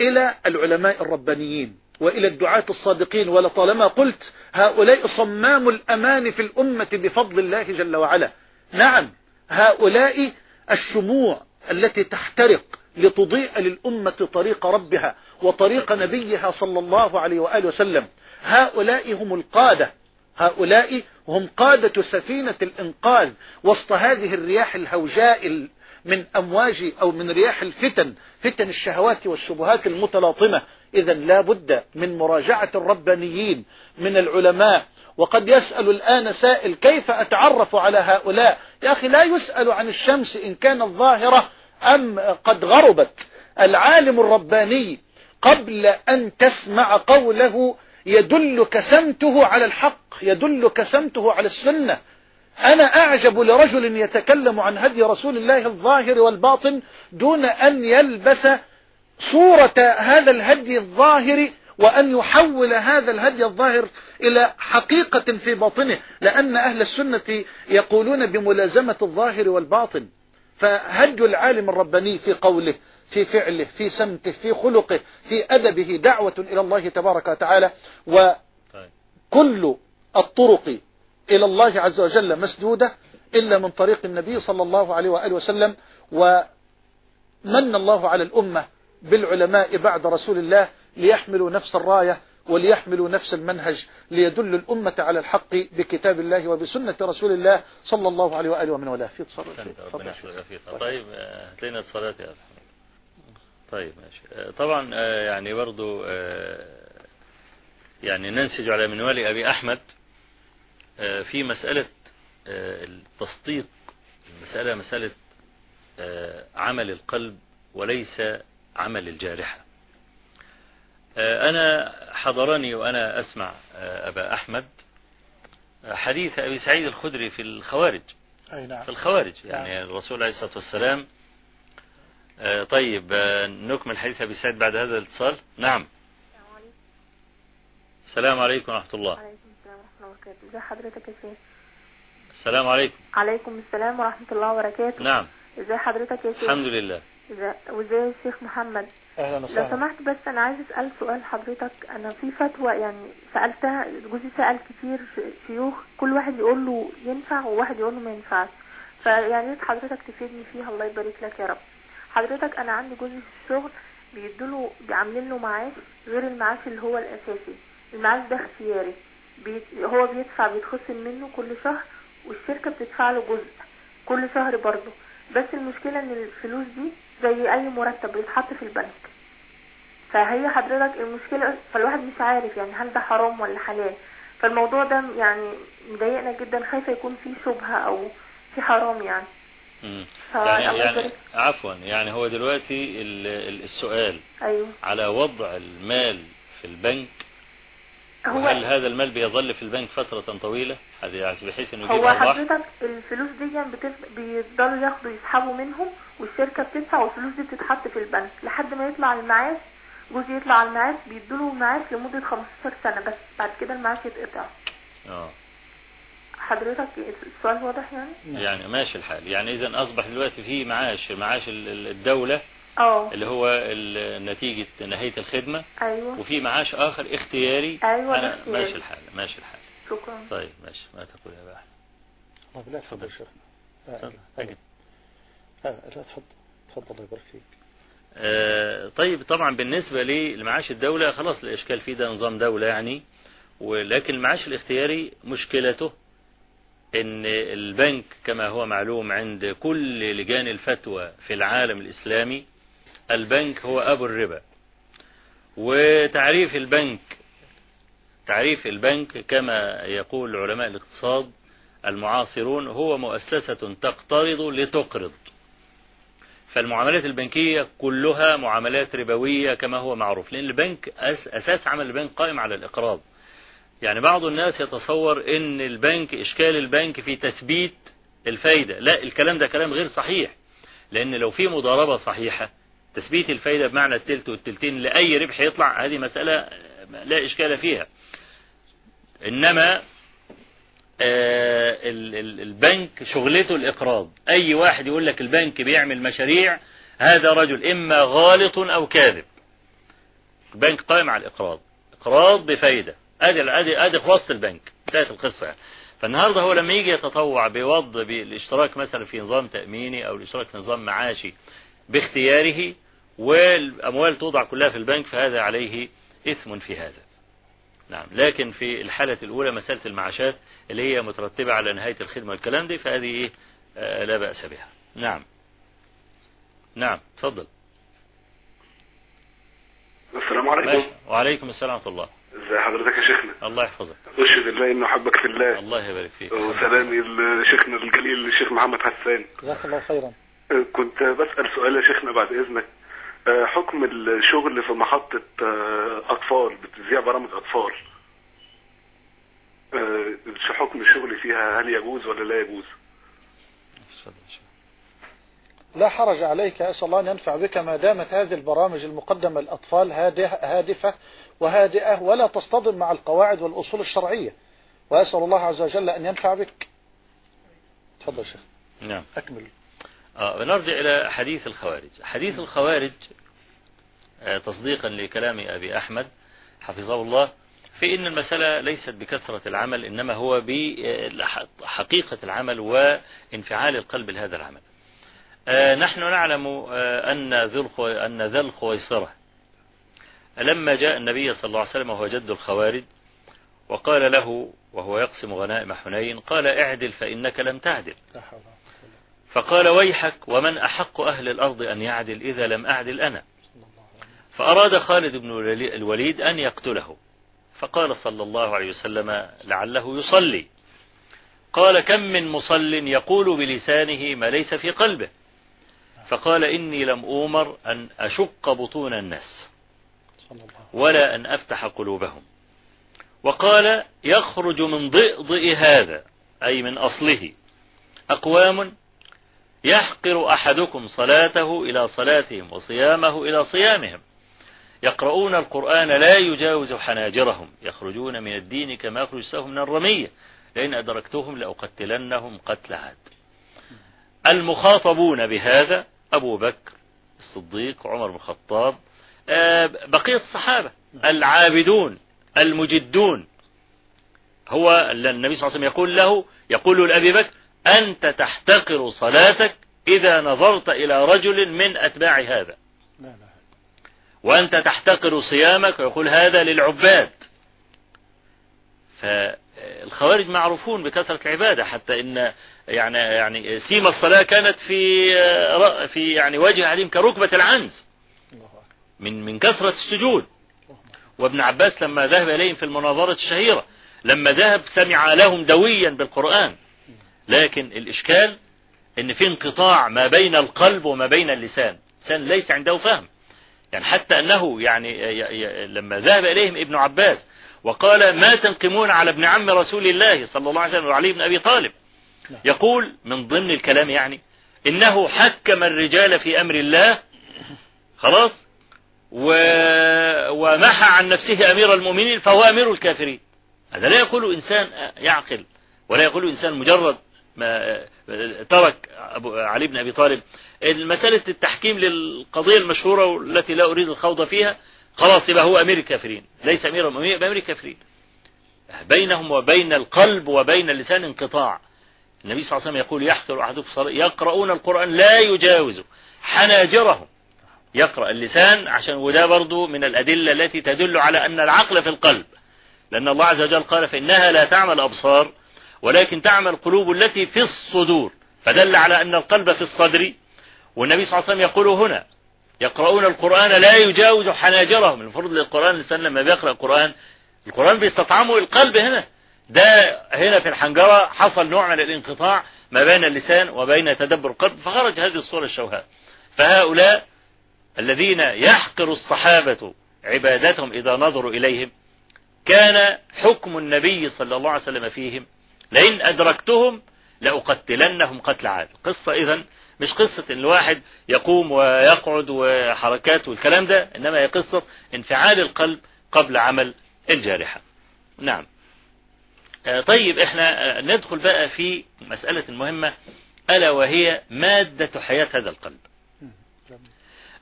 إلى العلماء الربانيين وإلى الدعاة الصادقين؟ ولطالما قلت هؤلاء صمام الأمان في الأمة بفضل الله جل وعلا. نعم هؤلاء الشموع التي تحترق لتضيء للأمة طريق ربها. وطريق نبيها صلى الله عليه وآله وسلم. هؤلاء هم القادة. هؤلاء هم قادة سفينة الإنقاذ وسط هذه الرياح الهوجاء من أمواج أو من رياح الفتن فتن الشهوات والشبهات المتلاطمة. إذا لا بد من مراجعة الربانيين من العلماء. وقد يسأل الآن سائل كيف أتعرف على هؤلاء؟ يا أخي لا يسأل عن الشمس إن كانت ظاهرة أم قد غربت. العالم الرباني قبل أن تسمع قوله يدلك سمته على الحق يدلك سمته على السنة. أنا أعجب لرجل يتكلم عن هدي رسول الله الظاهر والباطن دون أن يلبس صورة هذا الهدي الظاهر وأن يحول هذا الهدي الظاهر إلى حقيقة في باطنه لأن أهل السنة يقولون بملازمة الظاهر والباطن. فهدي العالم الرباني في قوله في فعله في سمته في خلقه في أدبه دعوة إلى الله تبارك وتعالى. وكل الطرق إلى الله عز وجل مسدودة إلا من طريق النبي صلى الله عليه وآله وسلم. ومن الله على الأمة بالعلماء بعد رسول الله ليحملوا نفس الراية وليحملوا نفس المنهج ليدل الأمة على الحق بكتاب الله وبسنة رسول الله صلى الله عليه وآله ومن والاه. في اتصال. طيب هتلاقينا اتصالات يا طيب ماشي طبعا يعني برضو يعني ننسج على منوال أبي أحمد في مسألة التصديق المسألة مسألة عمل القلب وليس عمل الجارحة أنا حضرني وأنا أسمع أبا أحمد حديث أبي سعيد الخدري في الخوارج أي نعم. في الخوارج يعني نعم. الرسول عليه الصلاة والسلام طيب نكمل حديث أبي سعيد بعد هذا الاتصال. نعم. السلام عليكم ورحمة الله. عليكم السلام ورحمة الله وبركاته. ازي حضرتك يا شيخ؟ السلام عليكم. عليكم السلام ورحمة الله وبركاته. نعم. ازي حضرتك يا شيخ؟ الحمد لله. وازي الشيخ محمد؟ أهلا لو وسهلا. سمحت بس أنا عايز أسأل سؤال حضرتك. أنا في فتوى يعني سألتها جوزي سأل كتير شيوخ كل واحد يقول له ينفع وواحد يقول له ما ينفعش. فيعني حضرتك تفيدني فيها. الله يبارك لك يا رب. حضرتك أنا عندي جوزي في الشغل بيدوله عاملين له معاش غير المعاش اللي هو الأساسي. المعاش ده اختياري. بي هو بيدفع بيتخصم منه كل شهر والشركة بتدفع له جزء كل شهر برضه. بس المشكلة إن الفلوس دي زي أي مرتب بيتحط في البنك. فهي حضرتك المشكلة فالواحد مش عارف يعني هل ده حرام ولا حلال. فالموضوع ده يعني مضايقنا جدا خايفة يكون فيه شبهة أو في حرام يعني. يعني الله يعني يبارك. عفوا. يعني هو دلوقتي ال- ال- السؤال أيوه. على وضع المال في البنك هو وهل هذا المال بيظل في البنك فترة طويلة؟ يعني بحيث إنه يجيب هو حضرتك الفلوس دي يعني. بيفضلوا ياخدوا يسحبوا منهم والشركة بتدفع والفلوس دي بتتحط في البنك لحد ما يطلع المعاش. جوزي يطلع المعاش بيدوله المعاش لمدة 15 سنة بس. بعد كده المعاش يتقطع. آه. حضرتك السؤال واضح يعني؟ يعني ماشي الحال. يعني اذا أصبح دلوقتي في معاش معاش ال- ال- الدولة آه. اللي هو نتيجة نهاية الخدمة أيوه. وفي معاش آخر اختياري. أيوة، أنا اختياري. ماشي الحال ماشي الحال. شكرا. طيب ماشي. ما تقول يا بحر. طب لا تفضل شيخ. آه، تفضل. آه، آه، لا تفضل. تفضل الله يبارك فيك. آه، طيب طبعا بالنسبة لمعاش الدولة خلاص الإشكال فيه ده نظام دولة يعني ولكن المعاش الاختياري مشكلته إن البنك كما هو معلوم عند كل لجان الفتوى في العالم الإسلامي البنك هو أبو الربا. وتعريف البنك تعريف البنك كما يقول علماء الاقتصاد المعاصرون هو مؤسسة تقترض لتقرض. فالمعاملات البنكية كلها معاملات ربوية كما هو معروف لأن البنك أس أساس عمل البنك قائم على الإقراض. يعني بعض الناس يتصور إن البنك إشكال البنك في تثبيت الفايدة. لا الكلام ده كلام غير صحيح. لأن لو في مضاربة صحيحة تثبيت الفايدة بمعنى التلت والتلتين لأي ربح يطلع هذه مسألة لا إشكال فيها. إنما آه، ال- ال- البنك شغلته الإقراض. أي واحد يقول لك البنك بيعمل مشاريع هذا رجل إما غالط أو كاذب. البنك قائم على الإقراض. إقراض بفايدة. ادي ادي ادي خلاصة البنك. انتهت القصة يعني. فالنهاردة هو لما يجي يتطوع بوضع بالاشتراك مثلا في نظام تأميني أو الاشتراك في نظام معاشي باختياره والأموال توضع كلها في البنك فهذا عليه إثم في هذا. نعم. لكن في الحالة الأولى مسألة المعاشات اللي هي مترتبة على نهاية الخدمة والكلام دي فهذه إيه آه لا بأس بها. نعم. نعم. تفضل. السلام عليكم. وعليكم السلام ورحمة الله. ازي حضرتك يا شيخنا؟ الله يحفظك. اشهد الله إنه حبك في الله. الله يبارك فيك. وسلامي لشيخنا الجليل الشيخ محمد حسان. جزاك الله خيرا. أه، كنت بسأل سؤال يا شيخنا بعد إذنك. أه، حكم الشغل في محطة أه، أطفال بتذيع برامج أطفال. شو حكم الشغل فيها؟ هل يجوز ولا لا يجوز. لا حرج عليك أسأل الله أن ينفع بك. ما دامت هذه البرامج المقدمة للأطفال هادفة وهادئة ولا تصطدم مع القواعد والأصول الشرعية. وأسأل الله عز وجل أن ينفع بك. تفضل شيخ. نعم. أكمل. آه نرجع إلى حديث الخوارج. حديث الخوارج آه تصديقا لكلام أبي أحمد حفظه الله في أن المسألة ليست بكثرة العمل إنما هو بحقيقة العمل وانفعال القلب لهذا العمل. آه نحن نعلم آه. أن ذا الخويصرة لما جاء النبي صلى الله عليه وسلم وهو جد الخوارج وقال له وهو يقسم غنائم حنين قال اعدل فإنك لم تعدل. فقال ويحك ومن أحق أهل الأرض أن يعدل إذا لم أعدل أنا. فأراد خالد بن الوليد أن يقتله. فقال صلى الله عليه وسلم لعله يصلي. قال كم من مصل يقول بلسانه ما ليس في قلبه. فقال إني لم أومر أن أشق بطون الناس. ولا أن أفتح قلوبهم. وقال يخرج من ضئضئ هذا أي من أصله أقوام يحقر أحدكم صلاته إلى صلاتهم وصيامه إلى صيامهم. يقرؤون القرآن لا يجاوز حناجرهم. يخرجون من الدين كما يخرج السهم من الرمية. لئن أدركتهم لأقتلنهم قتل عاد. المخاطبون بهذا أبو بكر الصديق عمر بن الخطاب بقية الصحابة العابدون المجدون. هو النبي صلى الله عليه وسلم يقول له يقول لأبي بكر أنت تحتقر صلاتك إذا نظرت إلى رجل من أتباع هذا. وأنت تحتقر صيامك ويقول هذا للعباد. فالخوارج معروفون بكثرة العبادة حتى إن يعني يعني سيما الصلاة كانت في في يعني وجه عليهم كركبة العنز. من من كثرة السجود. وابن عباس لما ذهب إليهم في المناظرة الشهيرة لما ذهب سمع لهم دويا بالقرآن. لكن الإشكال إن في انقطاع ما بين القلب وما بين اللسان. لسان ليس عنده فهم. يعني حتى أنه يعني لما ذهب إليهم ابن عباس وقال ما تنقمون على ابن عم رسول الله صلى الله عليه وسلم وعلي بن أبي طالب. يقول من ضمن الكلام يعني إنه حكم الرجال في أمر الله. خلاص. ومحى عن نفسه أمير المؤمنين فهو أمير الكافرين. هذا لا يقول إنسان يعقل ولا يقول إنسان مجرد ما ترك أبو علي بن أبي طالب. مسألة التحكيم للقضية المشهورة والتي لا أريد الخوض فيها خلاص يبقى هو أمير الكافرين ليس أمير المؤمنين أمير الكافرين. بينهم وبين القلب وبين اللسان انقطاع. النبي صلى الله عليه وسلم يقول يحقر أحدكم يقرؤون القرآن لا يجاوز حناجرهم. يقرأ اللسان عشان وده برضو من الأدلة التي تدل على أن العقل في القلب. لأن الله عز وجل قال فإنها لا تعمل أبصار ولكن تعمل القلوب التي في الصدور. فدل على أن القلب في الصدر. والنبي صلى الله عليه وسلم يقول هنا يقرؤون القرآن لا يجاوز حناجرهم. المفروض للقرآن الإنسان لما بيقرأ القرآن القرآن بيستطعمه القلب هنا. ده هنا في الحنجرة حصل نوع من الانقطاع ما بين اللسان وبين تدبر القلب. فخرج هذه الصورة الشوهاء. فهؤلاء الذين يحقر الصحابة عبادتهم إذا نظروا إليهم كان حكم النبي صلى الله عليه وسلم فيهم لئن أدركتهم لأقتلنهم قتل عاد. قصة إذا مش قصة إن الواحد يقوم ويقعد وحركات والكلام ده إنما هي قصة انفعال القلب قبل عمل الجارحة. نعم. آه، طيب إحنا آه، ندخل بقى في مسألة مهمة ألا وهي مادة حياة هذا القلب.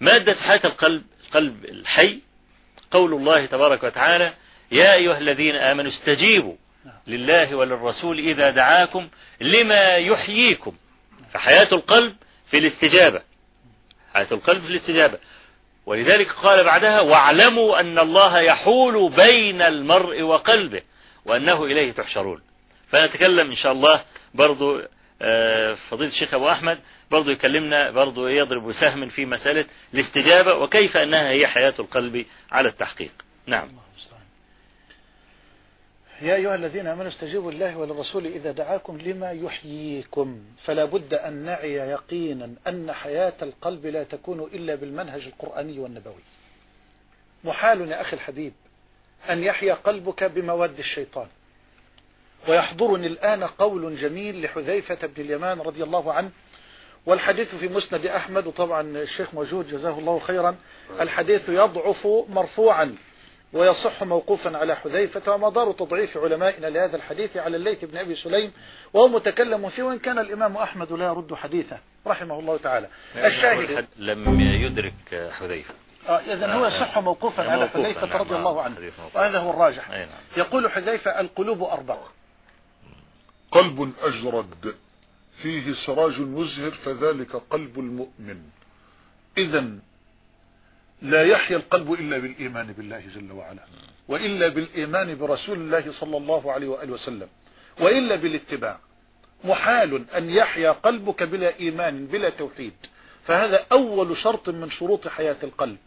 مادة حياة القلب القلب الحي قول الله تبارك وتعالى يا أيها الذين آمنوا استجيبوا لله وللرسول إذا دعاكم لما يحييكم. فحياة القلب في الاستجابة. حياة القلب في الاستجابة. ولذلك قال بعدها واعلموا أن الله يحول بين المرء وقلبه وأنه إليه تحشرون. فنتكلم إن شاء الله برضو فضيلة الشيخ أبو أحمد برضو يكلمنا برضو يضرب سهم في مسألة الاستجابة وكيف أنها هي حياة القلب على التحقيق. نعم. يا أيها الذين آمنوا استجيبوا لله وللرسول إذا دعاكم لما يحييكم. فلا بد أن نعي يقينا أن حياة القلب لا تكون إلا بالمنهج القرآني والنبوي. محال يا أخي الحبيب أن يحيا قلبك بمواد الشيطان. ويحضرني الآن قول جميل لحذيفة بن اليمان رضي الله عنه والحديث في مسند أحمد وطبعا الشيخ موجود جزاه الله خيرا الحديث يضعف مرفوعا ويصح موقوفا على حذيفة ومدار تضعيف علمائنا لهذا الحديث على الليث بن أبي سليم وهو متكلم فيه وإن كان الإمام أحمد لا يرد حديثه رحمه الله تعالى. الشاهد لم يدرك حذيفة. آه إذا هو يصح موقوفا على حذيفة نعم، رضي نعم، الله عنه. حديث موقوف. وهذا هو الراجح. نعم. يقول حذيفة القلوب أربع. قلب أجرد فيه سراج مزهر فذلك قلب المؤمن. إذا لا يحيا القلب إلا بالإيمان بالله جل وعلا وإلا بالإيمان برسول الله صلى الله عليه وآله وسلم وإلا بالاتباع. محال أن يحيا قلبك بلا إيمان بلا توحيد. فهذا أول شرط من شروط حياة القلب.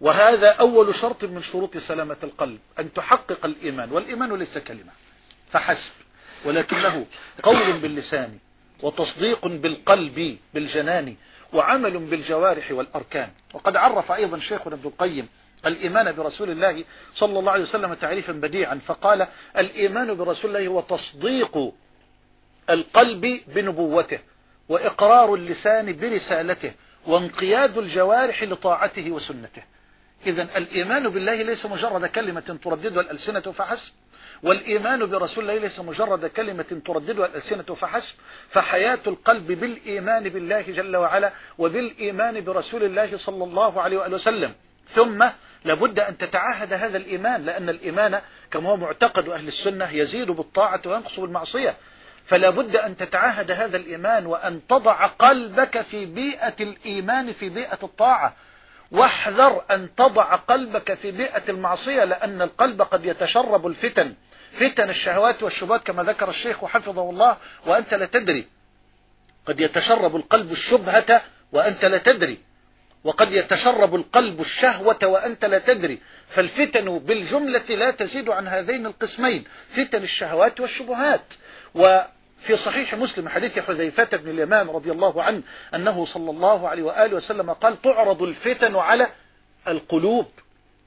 وهذا أول شرط من شروط سلامة القلب أن تحقق الإيمان. والإيمان ليس كلمة. فحسب. ولكنه قول باللسان وتصديق بالقلب بالجنان وعمل بالجوارح والأركان. وقد عرف أيضا شيخنا ابن القيم الإيمان برسول الله صلى الله عليه وسلم تعريفا بديعا فقال الإيمان برسول الله هو تصديق القلب بنبوته وإقرار اللسان برسالته وانقياد الجوارح لطاعته وسنته. إذا الإيمان بالله ليس مجرد كلمة ترددها الألسنة فحسب. والإيمان برسول الله ليس مجرد كلمة ترددها الألسنة فحسب فحياة القلب بالإيمان بالله جل وعلا وبالإيمان برسول الله صلى الله عليه وآله وسلم. ثم لابد أن تتعاهد هذا الإيمان لأن الإيمان كما هو معتقد أهل السنة يزيد بالطاعة وينقص بالمعصية. فلا بد أن تتعاهد هذا الإيمان وأن تضع قلبك في بيئة الإيمان في بيئة الطاعة. واحذر أن تضع قلبك في بيئة المعصية لأن القلب قد يتشرب الفتن. فتن الشهوات والشبهات كما ذكر الشيخ حفظه الله وأنت لا تدري. قد يتشرب القلب الشبهة وأنت لا تدري. وقد يتشرب القلب الشهوة وأنت لا تدري. فالفتن بالجملة لا تزيد عن هذين القسمين فتن الشهوات والشبهات. وفي صحيح مسلم حديث حذيفة بن اليمان رضي الله عنه أنه صلى الله عليه وآله وسلم قال تعرض الفتن على القلوب.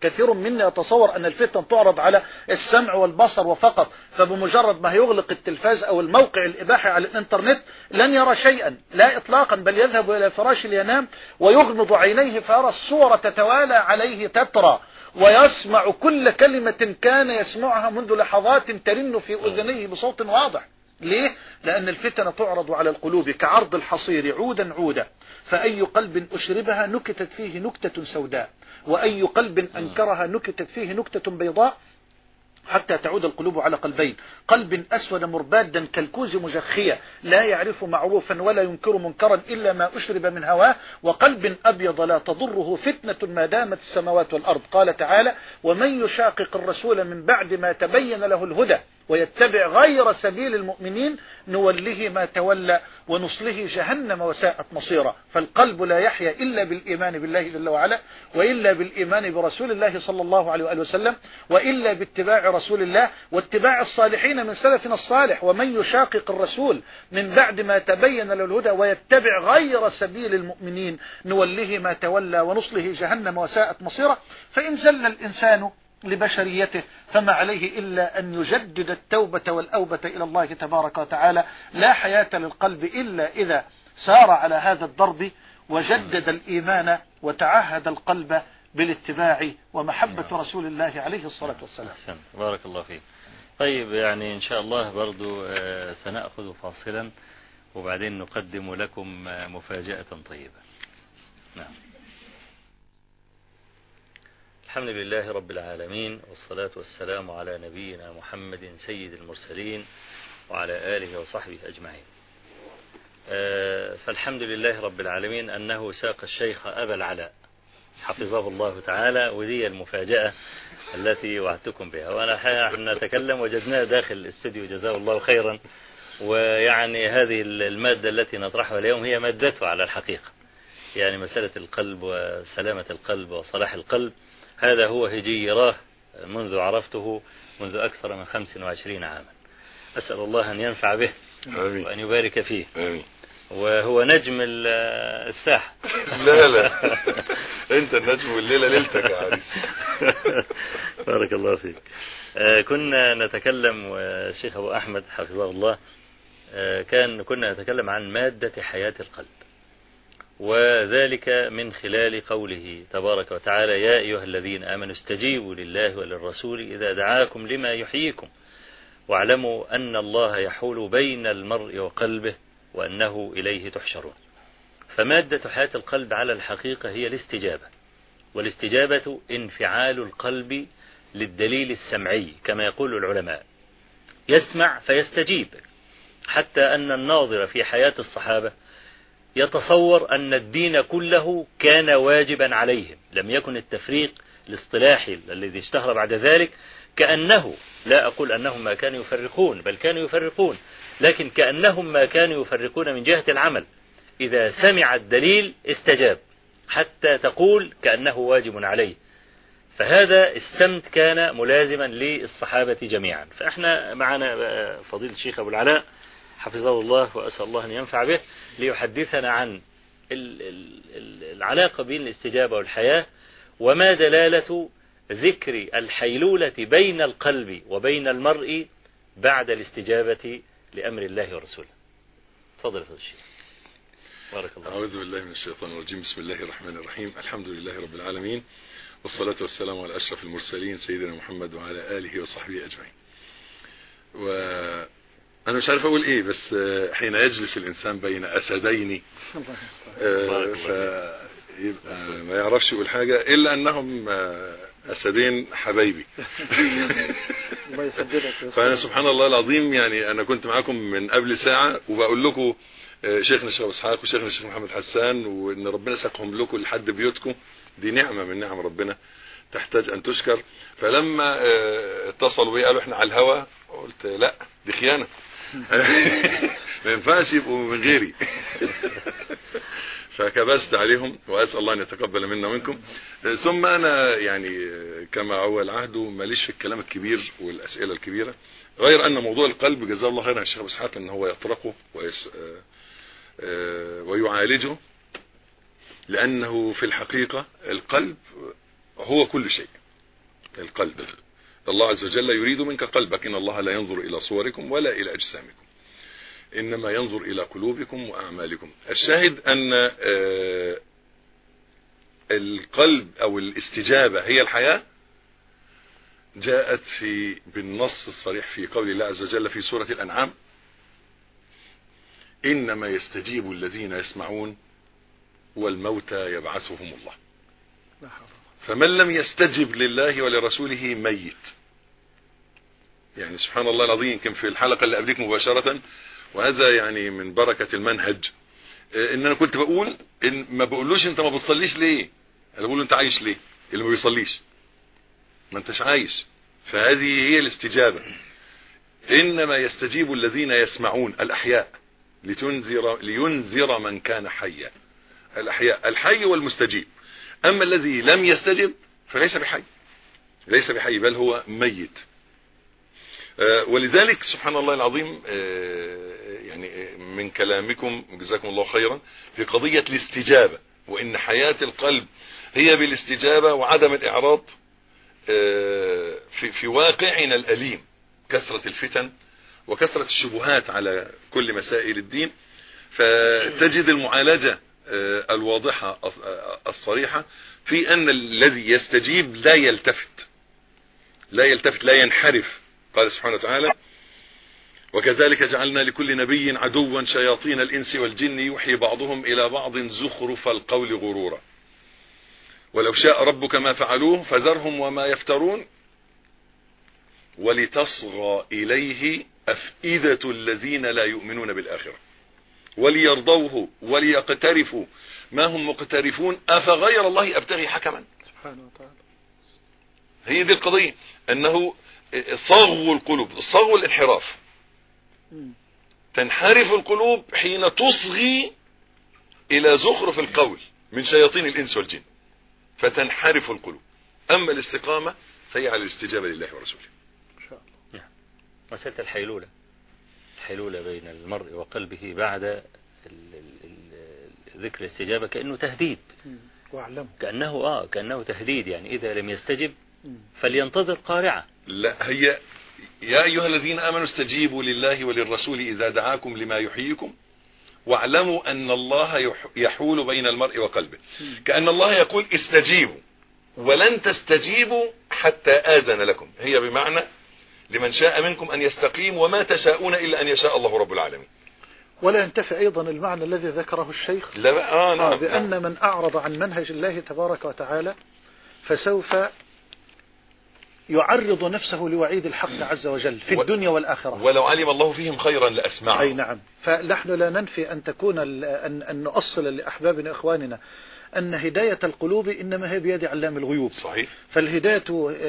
كثير منا يتصور أن الفتن تعرض على السمع والبصر وفقط فبمجرد ما يغلق التلفاز أو الموقع الإباحي على الإنترنت لن يرى شيئا لا إطلاقا بل يذهب إلى فراش لينام ويغمض عينيه فيرى الصورة تتوالى عليه تترى ويسمع كل كلمة كان يسمعها منذ لحظات ترن في أذنيه بصوت واضح ليه؟ لأن الفتن تعرض على القلوب كعرض الحصير عودا عودا فأي قلب أشربها نكتت فيه نكتة سوداء وأي قلب أنكرها نكتت فيه نكتة بيضاء حتى تعود القلوب على قلبين. قلب أسود مربادا كالكوز مجخية لا يعرف معروفا ولا ينكر منكرا إلا ما أشرب من هواه. وقلب أبيض لا تضره فتنة ما دامت السماوات والأرض. قال تعالى ومن يشاقق الرسول من بعد ما تبين له الهدى ويتبع غير سبيل المؤمنين نوله ما تولى ونصله جهنم وساءت مصيرا. فالقلب لا يحيا إلا بالإيمان بالله جل وعلا وإلا بالإيمان برسول الله صلى الله عليه وآله وسلم وإلا باتباع رسول الله واتباع الصالحين من سلفنا الصالح. ومن يشاقق الرسول من بعد ما تبين له الهدى ويتبع غير سبيل المؤمنين نوله ما تولى ونصله جهنم وساءت مصيرا. فإن زل الإنسان لبشريته فما عليه إلا أن يجدد التوبة والأوبة إلى الله تبارك وتعالى. لا حياة للقلب إلا إذا سار على هذا الضرب وجدد الإيمان وتعهد القلب بالاتباع ومحبة رسول الله عليه الصلاة والسلام. أحسن بارك الله فيك. طيب يعني إن شاء الله برضو آه، سنأخذ فاصلا وبعدين نقدم لكم آه، مفاجأة طيبة. نعم. الحمد لله رب العالمين والصلاة والسلام على نبينا محمد سيد المرسلين وعلى آله وصحبه أجمعين. آه، فالحمد لله رب العالمين أنه ساق الشيخ أبا العلاء حفظه الله تعالى ودي المفاجأة التي وعدتكم بها. وأنا حين نتكلم وجدناه داخل الاستديو جزاه الله خيرا. ويعني هذه المادة التي نطرحها اليوم هي مادته على الحقيقة يعني مسألة القلب وسلامة القلب وصلاح القلب. هذا هو هجيراه منذ عرفته منذ أكثر من 25 عاما. أسأل الله أن ينفع به آمين. وأن يبارك فيه. آمين. وهو نجم ال- الساحة. [laughs] لا لا. أنت النجم والليلة ليلتك يا عريس. [laughs] بارك الله فيك. آه، كنا نتكلم والشيخ أبو أحمد حفظه الله آه، كان كنا نتكلم عن مادة حياة القلب. وذلك من خلال قوله تبارك وتعالى يا أيها الذين آمنوا استجيبوا لله وللرسول إذا دعاكم لما يحييكم. واعلموا أن الله يحول بين المرء وقلبه وأنه إليه تحشرون. فمادة حياة القلب على الحقيقة هي الاستجابة والاستجابة انفعال القلب للدليل السمعي كما يقول العلماء. يسمع فيستجيب حتى أن الناظر في حياة الصحابة يتصور أن الدين كله كان واجبا عليهم. لم يكن التفريق الاصطلاحي الذي اشتهر بعد ذلك كأنه لا أقول أنهم ما كانوا يفرقون بل كانوا يفرقون لكن كأنهم ما كانوا يفرقون من جهة العمل. إذا سمع الدليل استجاب حتى تقول كأنه واجب عليه. فهذا السمت كان ملازما للصحابة جميعا. فإحنا معنا فضيلة الشيخ أبو العلاء حفظه الله وأسأل الله أن ينفع به ليحدثنا عن ال- ال- ال- العلاقة بين الاستجابة والحياة وما دلالة ذكر الحيلولة بين القلب وبين المرء بعد الاستجابة لأمر الله ورسوله. تفضل فضيلة الشيخ. بارك الله أعوذ بالله من الشيطان الرجيم. بسم الله الرحمن الرحيم. الحمد لله رب العالمين والصلاة والسلام على أشرف المرسلين سيدنا محمد وعلى آله وصحبه أجمعين. وأنا مش عارف أقول إيه بس آه، حين يجلس الإنسان بين أسدين آه، فيبقى ما يعرفش يقول حاجة إلا أنهم آه، أسدين حبايبي. [laughs] فأنا سبحان الله العظيم يعني أنا كنت معاكم من قبل ساعة وبقول لكم شيخنا الشيخ إسحاق وشيخنا الشيخ محمد حسان وإن ربنا ساقهم لكم لحد بيوتكم. دي نعمة من نعم ربنا تحتاج أن تشكر. فلما اتصلوا بي قالوا إحنا على الهوا قلت لا دي خيانة. [laughs] ما ينفعش يبقوا من غيري. [laughs] فكبست عليهم وأسأل الله أن يتقبل منا ومنكم. ثم أنا يعني كما هو العهد ماليش في الكلام الكبير والأسئلة الكبيرة. غير أن موضوع القلب جزاه الله خيرا الشيخ إسحاق ان هو يطرقه ويس آه، آه، ويعالجه. لأنه في الحقيقة القلب هو كل شيء. القلب. الله عز وجل يريد منك قلبك. إن الله لا ينظر إلى صوركم ولا إلى أجسامكم. إنما ينظر إلى قلوبكم وأعمالكم. الشاهد أن آه، القلب أو الاستجابة هي الحياة؟ جاءت في بالنص الصريح في قول الله عز وجل في سورة الأنعام إنما يستجيب الذين يسمعون والموتى يبعثهم الله. فمن لم يستجب لله ولرسوله ميت. يعني سبحان الله العظيم يمكن في الحلقة اللي قبلك مباشرة وهذا يعني من بركة المنهج. آه، إن أنا كنت بقول إن ما بقولوش أنت ما بتصليش ليه؟ أنا بقول أنت عايش ليه؟ اللي ما بيصليش. ما أنتش عايش. فهذه هي الاستجابة. إنما يستجيب الذين يسمعون الأحياء لتنذر لينذر من كان حيا. الأحياء الحي والمستجيب. أما الذي لم يستجب فليس بحي. ليس بحي بل هو ميت. آه، ولذلك سبحان الله العظيم آه، يعني آه، من كلامكم جزاكم الله خيرا في قضية الاستجابة وإن حياة القلب هي بالاستجابة وعدم الإعراض آه، في في واقعنا الأليم كثرة الفتن وكثرة الشبهات على كل مسائل الدين فتجد المعالجة الواضحة الص- آه، الصريحة في أن الذي يستجيب لا يلتفت لا يلتفت لا ينحرف. قال سبحانه وتعالى وكذلك جعلنا لكل نبي عدوا شياطين الإنس والجن يوحي بعضهم إلى بعض زخرف القول غرورا. ولو شاء ربك ما فعلوه فذرهم وما يفترون. ولتصغى إليه أفئدة الذين لا يؤمنون بالآخرة. وليرضوه وليقترفوا. ما هم مقترفون؟ أفغير الله أبتغي حكما. سبحانه وتعالى. هي دي القضية أنه صغو القلوب صغو الانحراف. تنحرف القلوب حين تصغي إلى زخرف القول من شياطين الإنس والجن. فتنحرف القلوب. أما الاستقامة فهي على الاستجابة لله ورسوله. إن شاء الله. مسألة الحيلولة. الحيلولة بين المرء وقلبه بعد ذكر الاستجابة كأنه تهديد. واعلموا كأنه آه كأنه تهديد. يعني إذا لم يستجب. فلينتظر قارعة. لا هي يا أيها الذين آمنوا استجيبوا لله وللرسول إذا دعاكم لما يحييكم واعلموا أن الله يح- يحول بين المرء وقلبه. كأن الله يقول استجيبوا ولن تستجيبوا حتى آذن لكم. هي بمعنى لمن شاء منكم أن يستقيم وما تشاءون إلا أن يشاء الله رب العالمين. ولا ينتفي أيضا المعنى الذي ذكره الشيخ لا آه آه نعم. بأن من أعرض عن منهج الله تبارك وتعالى فسوف يعرض نفسه لوعيد الحق عز وجل في و- الدنيا والآخرة. ولو علم الله فيهم خيرا لأسمعهم أي نعم. فنحن لا ننفي أن تكون أن, أن نؤصل لأحبابنا إخواننا أن هداية القلوب إنما هي بيد علام الغيوب. صحيح. فالهداية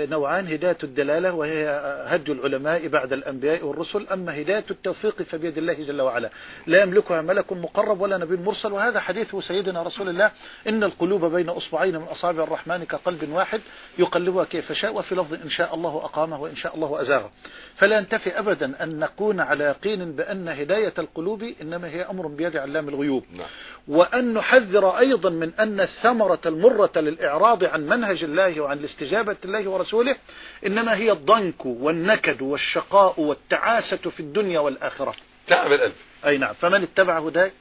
نوعان هداية الدلالة وهي هدي العلماء بعد الأنبياء والرسل أما هداية التوفيق فبيد الله جل وعلا. لا يملكها ملك مقرب ولا نبي مرسل وهذا حديث سيدنا رسول الله. إن القلوب بين أصبعين من أصابع الرحمن كقلب واحد يقلبها كيف شاء وفي لفظ إن شاء الله أقامه وإن شاء الله أزاغه. فلا ينتفي أبدا أن نكون على يقين بأن هداية القلوب إنما هي أمر بيد علام الغيوب. نعم. وأن نحذر أيضا من أن الثمرة المرة للإعراض عن منهج الله وعن الاستجابة الله ورسوله إنما هي الضنك والنكد والشقاء والتعاسة في الدنيا والآخرة. تعب القلب أي نعم. فمن اتبع هداي؟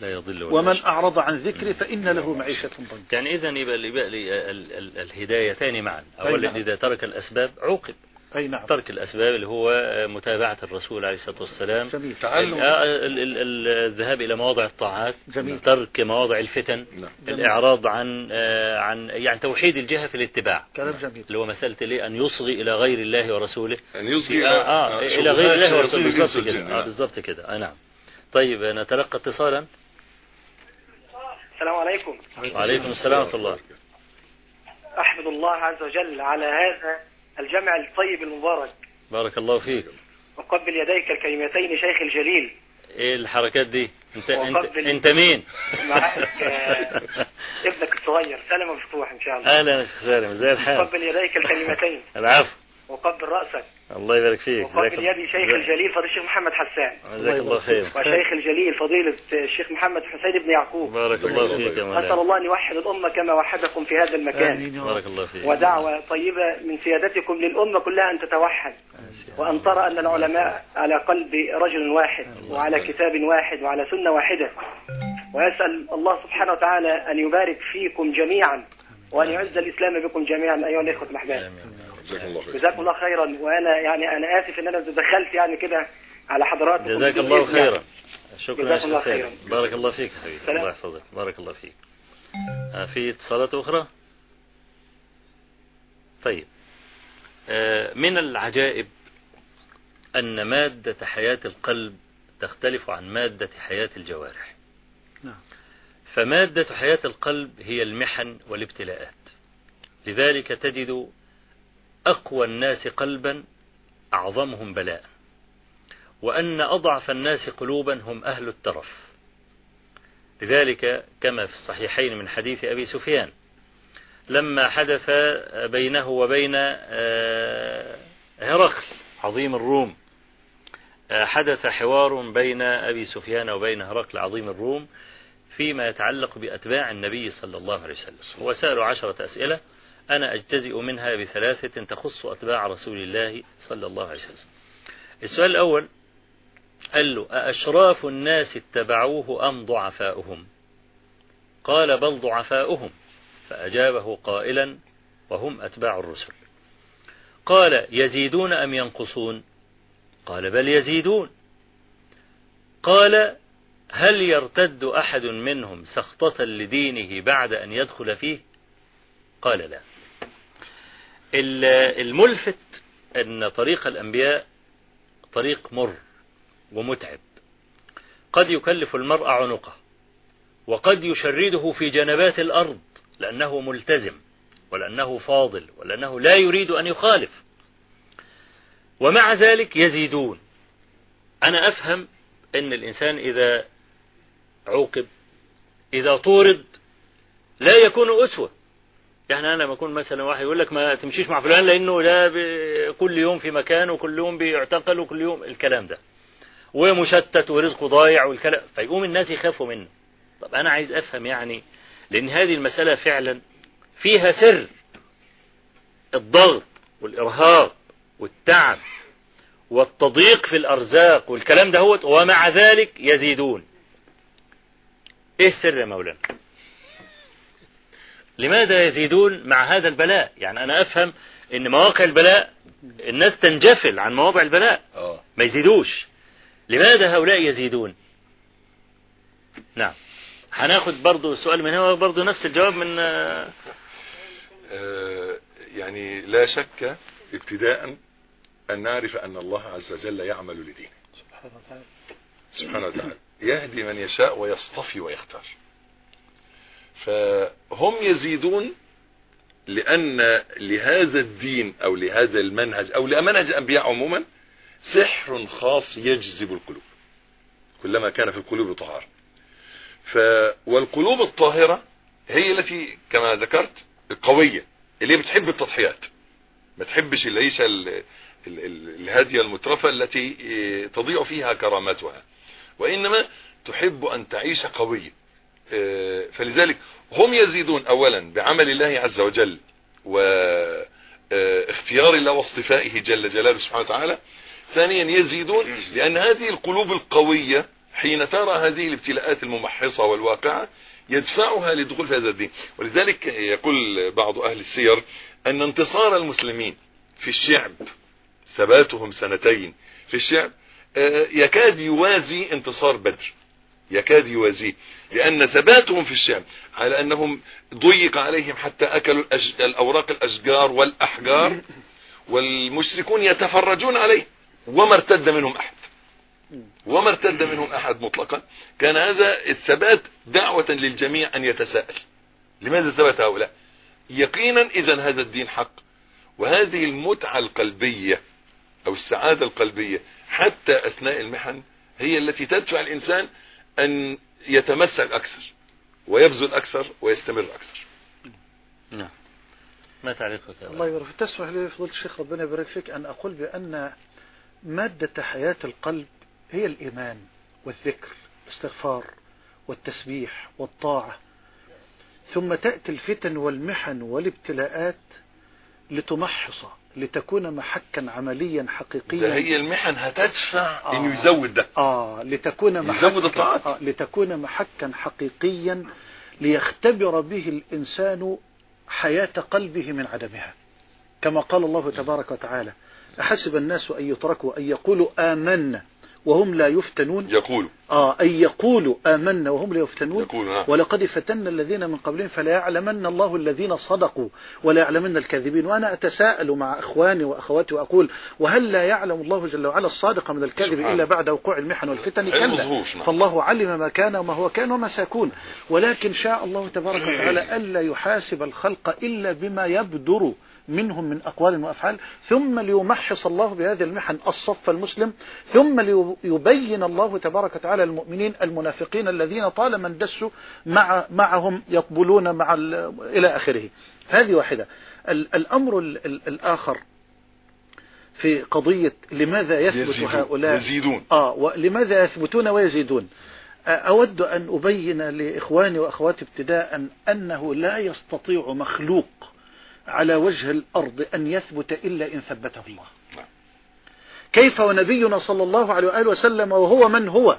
لا يضل ولا ومن. أعرض عن ذكري فإن له معيشة ضنكا. يعني إذا يبقى يبقى لي ال- ال- الهدايتان معا. أولا نعم. إذا ترك الأسباب عوقب. أي نعم. ترك الأسباب اللي هو متابعة الرسول عليه الصلاة والسلام. جميل. تعلم. ال- الذهاب إلى مواضع الطاعات. جميل. ترك مواضع الفتن. نعم. الإعراض عن آه، عن يعني توحيد الجهة في الاتباع. كلام جميل. اللي هو مسألة ليه أن يصغي إلى غير الله ورسوله. أن يصغي آه, آه إلى غير الله ورسوله. بالضبط بالضبط كده. آه بالضبط كده. آه نعم. طيب نتلقى اتصالا. السلام عليكم. وعليكم السلام ورحمة الله. أحمد الله عز وجل على هذا الجمع الطيب المبارك. بارك الله فيك. وقبل يديك الكلمتين شيخ الجليل. إيه الحركات دي؟ انت انت, أنت مين؟ معك آه، [laughs] ابنك الصغير سلمة مفتوح إن شاء الله. أهلا يا شيخ سالم ازي الحال. قبل يديك الكلمتين. العفو. وقبل رأسك. الله يبارك فيك. وقبل يدي شيخ الجليل فضيلة الشيخ محمد حسان. جزاك الله خير. وشيخ الجليل فضيلة الشيخ محمد حسين بن يعقوب. بارك الله فيك يا أسأل مولانا. الله أن يوحد الأمة كما وحدكم في هذا المكان. آمين يا رب. بارك الله فيك. ودعوة طيبة من سيادتكم للأمة كلها أن تتوحد. وأن ترى أن العلماء على قلب رجل واحد وعلى كتاب واحد وعلى سنة واحدة. ويسأل الله سبحانه وتعالى أن يبارك فيكم جميعا. وأن يعز الإسلام بكم جميعا. أيها الإخوة الأحباب جزاكم الله خير. جزاكم الله خيرا. وأنا يعني أنا آسف إن أنا دخلت يعني كده على حضراتكم. جزاك الله. خيرا. شكرا يا جزاك الله خيرا. بارك الله فيك حبيبي. الله يحفظك. بارك الله فيك. آه، في اتصالات أخرى؟ طيب. آه، من العجائب أن مادة حياة القلب تختلف عن مادة حياة الجوارح. نعم. فمادة حياة القلب هي المحن والابتلاءات. لذلك تجد أقوى الناس قلبا أعظمهم بلاء وأن أضعف الناس قلوبا هم أهل الترف. لذلك كما في الصحيحين من حديث أبي سفيان لما حدث بينه وبين آه، هرقل عظيم الروم آه، حدث حوار بين أبي سفيان وبين هرقل عظيم الروم فيما يتعلق بأتباع النبي صلى الله عليه وسلم. وسألوا عشرة أسئلة أنا أجتزئ منها بثلاثة تخص أتباع رسول الله صلى الله عليه وسلم. السؤال الأول قال له أأشراف الناس اتبعوه أم ضعفاؤهم؟ قال بل ضعفاؤهم. فأجابه قائلا وهم أتباع الرسل. قال يزيدون أم ينقصون؟ قال بل يزيدون. قال هل يرتد أحد منهم سخطة لدينه بعد أن يدخل فيه؟ قال لا. الملفت أن طريق الأنبياء طريق مر ومتعب. قد يكلف المرء عنقه وقد يشرده في جنبات الأرض لأنه ملتزم ولأنه فاضل ولأنه لا يريد أن يخالف. ومع ذلك يزيدون. أنا أفهم أن الإنسان إذا عوقب إذا طورد لا يكون أسوة. يعني أنا لما أكون مثلا واحد يقول لك ما تمشيش مع فلان لأنه ب- كل يوم في مكان وكل يوم بيعتقل وكل يوم الكلام ده. ومشتت ورزقه ضايع والكلام. فيقوم الناس يخافوا منه. طب أنا عايز أفهم يعني لأن هذه المسألة فعلا فيها سر. الضغط والإرهاق والتعب والتضييق في الأرزاق والكلام ده هو ومع ذلك يزيدون. إيه السر يا مولانا؟ لماذا يزيدون مع هذا البلاء؟ يعني أنا أفهم أن مواقع البلاء الناس تنجفل عن مواقع البلاء. آه. ما يزيدوش. لماذا هؤلاء يزيدون؟ نعم. هناخد برضو السؤال من هنا برضو نفس الجواب من آه، آه، يعني لا شك ابتداء أن نعرف أن الله عز وجل يعمل لدينه. سبحانه وتعالى. سبحانه وتعالى. يهدي من يشاء ويصطفي ويختار. فهم يزيدون لأن لهذا الدين أو لهذا المنهج أو لمنهج الأنبياء عموما سحر خاص يجذب القلوب كلما كان في القلوب طهارة. ف والقلوب الطاهرة هي التي كما ذكرت القوية اللي بتحب التضحيات. ما تحبش العيشة ال- ال- ال- الهادية المترفة التي تضيع فيها كرامتها وإنما تحب أن تعيش قوية فلذلك هم يزيدون أولا بعمل الله عز وجل واختيار الله واصطفائه جل جلاله سبحانه وتعالى. ثانيا يزيدون لأن هذه القلوب القوية حين ترى هذه الابتلاءات الممحصة والواقعة يدفعها للدخول في هذا الدين. ولذلك يقول بعض أهل السير أن انتصار المسلمين في الشعب ثباتهم سنتين في الشعب آه، يكاد يوازي انتصار بدر. يكاد يوازيه. لأن ثباتهم في الشام على أنهم ضيق عليهم حتى أكلوا. الأوراق الأشجار والأحجار والمشركون يتفرجون عليه. وما ارتد منهم أحد. وما ارتد منهم أحد مطلقا. كان هذا الثبات دعوة للجميع أن يتساءل. لماذا ثبت هؤلاء؟ يقينا إذا هذا الدين حق. وهذه المتعة القلبية أو السعادة القلبية حتى أثناء المحن هي التي تدفع الإنسان أن يتمسك أكثر ويبذل أكثر ويستمر أكثر. نعم. ما تعليقك؟ يا الله يبارك فيك. تسمح لي فضيلة الشيخ ربنا يبارك فيك أن أقول بأن مادة حياة القلب هي الإيمان والذكر الاستغفار والتسبيح والطاعة. ثم تأتي الفتن والمحن والابتلاءات لتمحص لتكون محكا عمليا ده حقيقيا هي المحن هتدفع. آه. إنه يزود ده. آه لتكون يزود محكا الطاعات. آه لتكون محكا حقيقيا ليختبر به الإنسان حياة قلبه من عدمها. كما قال الله تبارك وتعالى أحسب الناس أن يتركوا أن يقولوا آمنا. وهم لا يفتنون. يقول آه أن يقولوا آمنا وهم لا يفتنون. يقول نعم. ولقد فتنا الذين من قبلهم فلا يعلمن الله الذين صدقوا ولا يعلمن الكاذبين. وأنا أتساءل مع إخواني وأخواتي وأقول وهل لا يعلم الله جل وعلا الصادق من الكاذب. إلا بعد وقوع المحن والفتن؟ كلا. نعم. فالله علم ما كان وما هو كان وما سيكون. ولكن شاء الله تبارك وتعالى ألا يحاسب الخلق إلا بما يبدر. منهم من أقوال وأفعال ثم ليمحص الله بهذه المحن الصف المسلم ثم ليبين الله تبارك وتعالى المؤمنين المنافقين الذين طالما اندسوا مع معهم يقبلون مع إلى آخره. هذه واحدة. ال- الأمر ال- ال- الآخر في قضية لماذا يثبت يزيدون هؤلاء؟ يزيدون. آه ولماذا يثبتون ويزيدون؟ أود أن أبين لإخواني وأخواتي ابتداء أنه لا يستطيع مخلوق على وجه الأرض أن يثبت إلا إن ثبته الله. نعم. كيف ونبينا صلى الله عليه وآله وسلم وهو من هو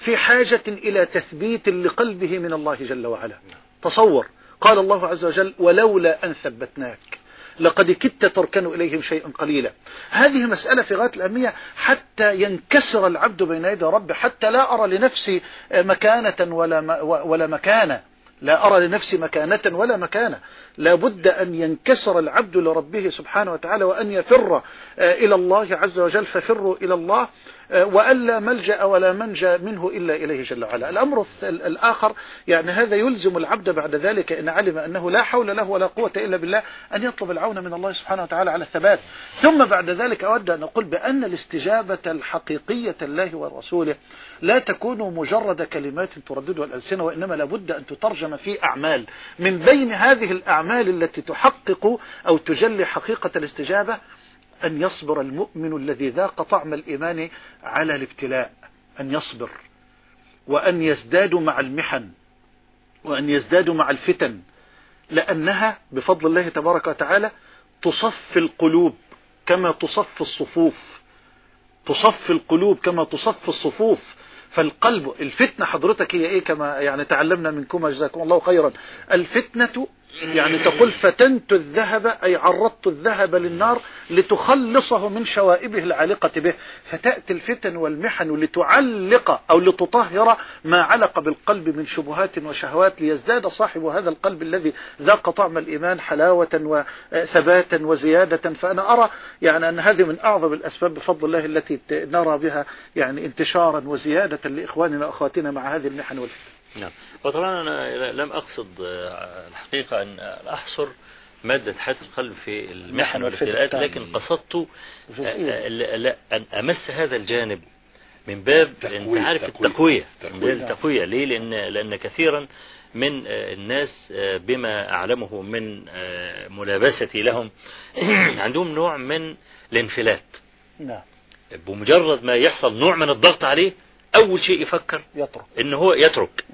في حاجة إلى تثبيت لقلبه من الله جل وعلا؟ تصور. قال الله عز وجل ولولا أن ثبتناك لقد كدت تركن إليهم شيئا قليلا. هذه مسألة في غاية الأهمية حتى ينكسر العبد بين يدي ربه حتى لا أرى لنفسي مكانة ولا, ولا مكانة. لا أرى لنفسي مكانة ولا مكانة. لا بد أن ينكسر العبد لربه سبحانه وتعالى وأن يفر آه، إلى الله عز وجل ففروا إلى الله آه، وألا ملجأ ولا منجأ منه إلا إليه جل وعلا. الأمر الآخر يعني هذا يلزم العبد بعد ذلك إن علم أنه لا حول له ولا قوة إلا بالله أن يطلب العون من الله سبحانه وتعالى على الثبات. ثم بعد ذلك أود أن أقول بأن الاستجابة الحقيقية الله ورسوله لا تكون مجرد كلمات ترددها الألسنة وإنما لابد أن تترجم في أعمال. من بين هذه الأعمال التي تحقق أو تجلي حقيقة الاستجابة أن يصبر المؤمن الذي ذاق طعم الإيمان على الابتلاء أن يصبر وأن يزدادوا مع المحن وأن يزدادوا مع الفتن لأنها بفضل الله تبارك وتعالى تصفي القلوب كما تصفي الصفوف تصفي القلوب كما تصفي الصفوف. فالقلب الفتنة حضرتك هي إيه كما يعني تعلمنا منكم جزاكم الله خيرا. الفتنة يعني تقول فتنت الذهب أي عرضت الذهب للنار لتخلصه من شوائبه العالقة به. فتأتي الفتن والمحن لتعلق أو لتطهر ما علق بالقلب من شبهات وشهوات ليزداد صاحب هذا القلب الذي ذاق طعم الإيمان حلاوة وثباتا وزيادة. فأنا أرى يعني أن هذه من أعظم الأسباب بفضل الله التي نرى بها يعني انتشارا وزيادة لإخواننا وأخواتنا مع هذه المحن والفتن. نعم. وطبعا أنا لم أقصد الحقيقة أن أحصر مادة حياة القلب في المحن والابتلاءات لكن قصدت أن أمس هذا الجانب من باب أنت عارف تقوية. التقوية. من تقوية. باب التقوية. ليه؟ لأن لأن كثيرا من الناس بما أعلمه من ملابستي لهم [clears throat] عندهم نوع من الانفلات. نعم. بمجرد ما يحصل نوع من الضغط عليه أول شيء يفكر يترك. ان هو يترك.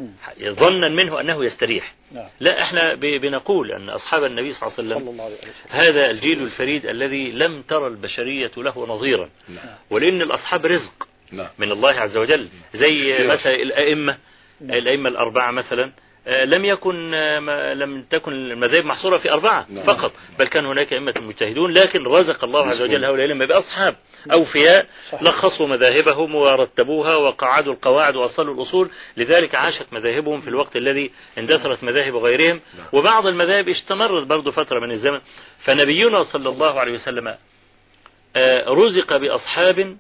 ظنا منه أنه يستريح. نعم. لا إحنا بنقول أن أصحاب النبي صلى الله عليه صلى وسلم الله عليه وسلم. هذا الجيل الفريد الذي لم ترى البشرية له نظيرا. نعم. ولأن الأصحاب رزق نعم. من الله عز وجل. زي. مثلا الأئمة نعم. الأئمة الأربعة مثلا. لم يكن آه، لم تكن المذاهب محصورة في أربعة نعم. فقط بل كان هناك أئمة مجتهدون لكن رزق الله عز وجل. هؤلاء الأئمة بأصحاب أوفياء صحيح. لخصوا مذاهبهم ورتبوها وقعدوا القواعد وأصلوا الأصول لذلك عاشت مذاهبهم في الوقت الذي اندثرت مذاهب غيرهم نعم. وبعض المذاهب استمرت برضو فترة من الزمن فنبينا صلى الله عليه وسلم آه، رزق بأصحاب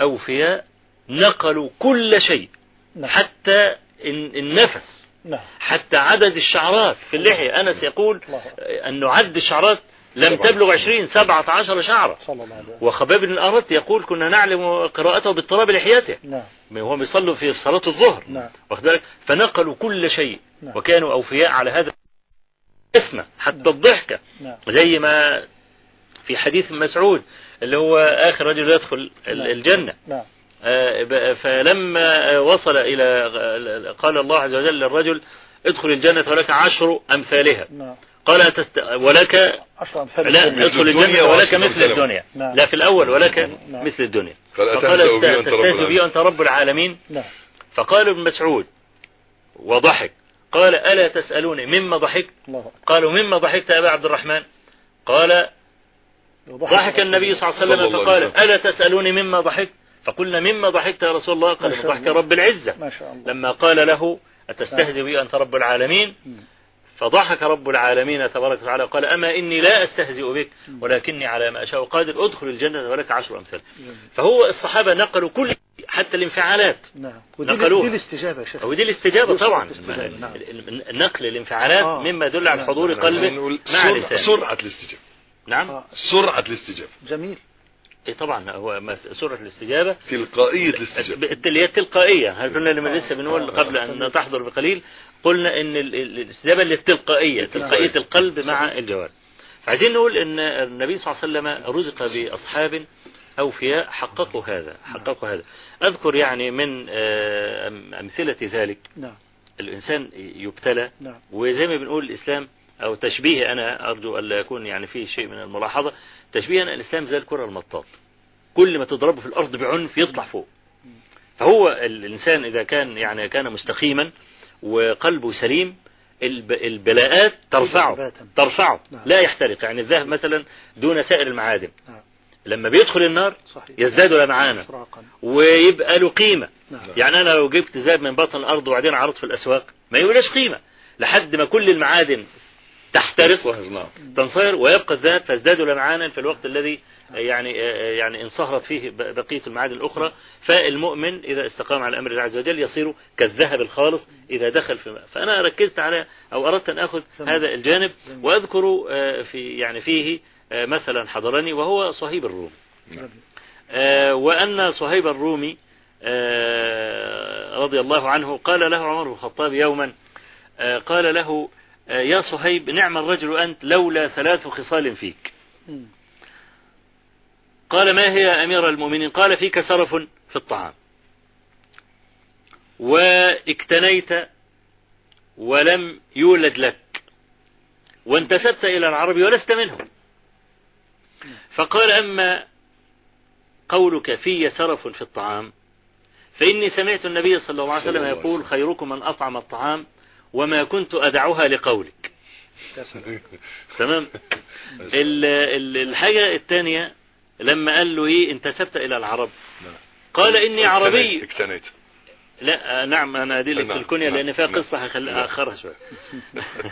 أوفياء نقلوا كل شيء نعم حتى الن- النفس نعم. حتى عدد الشعرات في اللحية. أنس يقول. أن نعد الشعرات لم. تبلغ عشرين سبعة عشر شعرة وخباب بن الأرت يقول كنا نعلم قراءته باضطراب لحيته. نعم. وهو بيصلوا في صلاة الظهر. نعم. واخد؟ فنقلوا كل شيء. نعم. وكانوا أوفياء على هذا اسمه حتى الضحكة. نعم. زي ما في حديث مسعود اللي هو آخر رجل يدخل نعم. الجنة. نعم. فلما آه، وصل إلى قال الله عز وجل للرجل ادخل الجنة ولك عشر أمثالها نعم قال تست... ولك لا. ادخل الدنيا الجنة ولك مثل. الدنيا نعم. لا في الأول ولك نعم. مثل الدنيا قال فقال تستهزئ بي العالمين أنت رب العالمين نعم فقال ابن مسعود وضحك قال ألا تسألوني مما ضحكت. قالوا مما ضحكت يا أبا عبد الرحمن قال ضحك النبي صلى الله عليه وسلم فقال. ألا تسألوني مما ضحكت فقلنا مما ضحكت يا رسول الله؟ قال ضحك. رب العزة. ما شاء الله. لما قال له أتستهزئ بي أنت رب العالمين. فضحك رب العالمين تبارك وتعالى قال أما إني لا أستهزئ بك ولكني على ما أشاء قادر أدخل الجنة ولك عشر أمثال. فهو الصحابة نقلوا كل حتى الانفعالات. نعم. ودي نقلوها. دي الاستجابة يا شيخ. ودي الاستجابة دي صورة طبعا نعم. نقل الانفعالات آه. مما يدل على نعم. حضور عايزين قلبه مع لسانه. سرعة الاستجابة. نعم. آه. سرعة الاستجابة. جميل. إيه طبعا هو سورة الاستجابة. تلقائية الاستجابة. اللي هي التلقائية هل كنا لما آه. لسه بنقول آه. قبل أن تحضر بقليل؟ قلنا إن ال- ال- الاستجابة اللي التلقائية تلقائية القلب مع الجوارح. فعايزين نقول إن النبي صلى الله عليه وسلم رزق بأصحاب أوفياء حققوا هذا حققوا هذا. أذكر يعني من آه، أم- أمثلة ذلك. نعم. الإنسان يبتلى نعم. وزي ما بنقول الإسلام أو تشبيه أنا أرجو ألا يكون يعني فيه شيء من الملاحظة. تشبيه أن الإسلام زي الكرة المطاط. كل ما تضربه في الأرض بعنف يطلع فوق. فهو الإنسان إذا كان يعني كان مستقيما وقلبه سليم الب- البلاءات ترفعه. ترفعه. نعم. لا يحترق. يعني الذهب مثلا دون سائر المعادن. نعم. لما بيدخل النار يزداد لمعانا إفراقا. ويبقى له قيمة. نعم. يعني أنا لو جبت ذهب من بطن الأرض وبعدين عرضت في الأسواق ما يقولش قيمة. لحد ما كل المعادن نعم تنصهر ويبقى الذهب فازداد لمعانا في الوقت الذي يعني يعني انصهرت فيه بقية المعادن الأخرى. فالمؤمن إذا استقام على أمر الله عز وجل يصير كالذهب الخالص إذا دخل في فأنا ركزت على أو أردت أن أخذ هذا الجانب وأذكر آه، في يعني فيه آه، مثلا حضرني وهو صهيب الروم. آه، وأن صهيب الرومي رضي الله عنه قال له عمر بن الخطاب يوما قال له يا صهيب نعم الرجل أنت لولا ثلاث خصال فيك. قال ما هي يا أمير المؤمنين؟ قال فيك سرف في الطعام. واكتنيت ولم يولد لك. وانتسبت إلى العرب ولست منهم. فقال أما قولك في سرف في الطعام فإني سمعت النبي صلى الله عليه وسلم يقول. خيركم من أطعم الطعام وما كنت أدعها لقولك. [laughs] تمام ال- ال- الحاجة الثانية لما قال له إيه انتسبت إلى العرب نعم. قال إني عربي اكتنيت لا نعم أنا أدلك في نعم، الكنية نعم، لأن فيها. قصة هخلي. أخرها شوية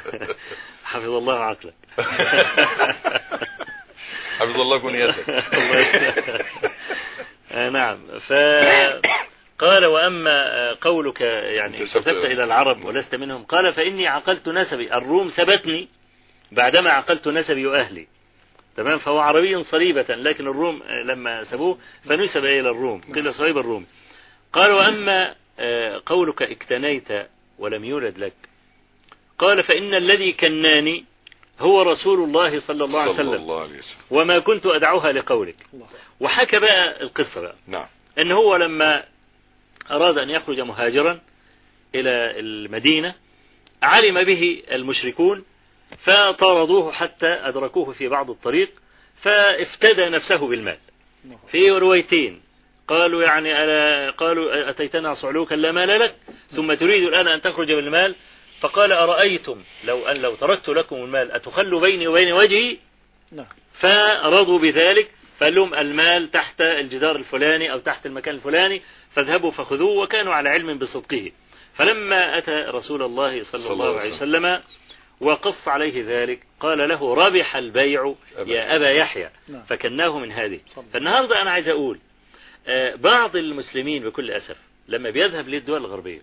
[laughs] حفظ الله عقلك [laughs] حفظ الله كنيتك آه، نعم فقال وأما قولك يعني انتسبت- إلى العرب ولست منهم. قال فإني عقلت نسبي. الروم سبتني بعدما عقلت نسبي وأهلي. تمام؟ فهو عربي صليبة لكن الروم لما سبوه فنسب إلى الروم. قيل صهيب الروم. قال وأما قولك اكتنيت ولم يولد لك. قال فإن الذي كناني هو رسول الله صلى الله عليه صلى وسلم الله عليه وسلم. وما كنت أدعوها لقولك. وحكى بقى القصة بقى. نعم. إن هو لما أراد أن يخرج مهاجرا إلى المدينة علم به المشركون فطاردوه حتى أدركوه في بعض الطريق فافتدى نفسه بالمال. في روايتين قالوا يعني ألا قالوا أتيتنا صعلوكا لا مال لك ثم تريد الآن أن تخرج بالمال؟ فقال أرأيتم لو أن لو تركت لكم المال أتخلوا بيني وبين وجهي؟ نعم. فرضوا بذلك فقال لهم المال تحت الجدار الفلاني أو تحت المكان الفلاني فاذهبوا فخذوه وكانوا على علم بصدقه فلما أتى رسول الله صلى الله عليه وسلم وقص عليه ذلك قال له ربح البيع يا أبا يحيى نعم. فكناه من هذه صلى. فالنهاردة أنا عايز أقول آه، بعض المسلمين بكل أسف لما بيذهب للدول الغربية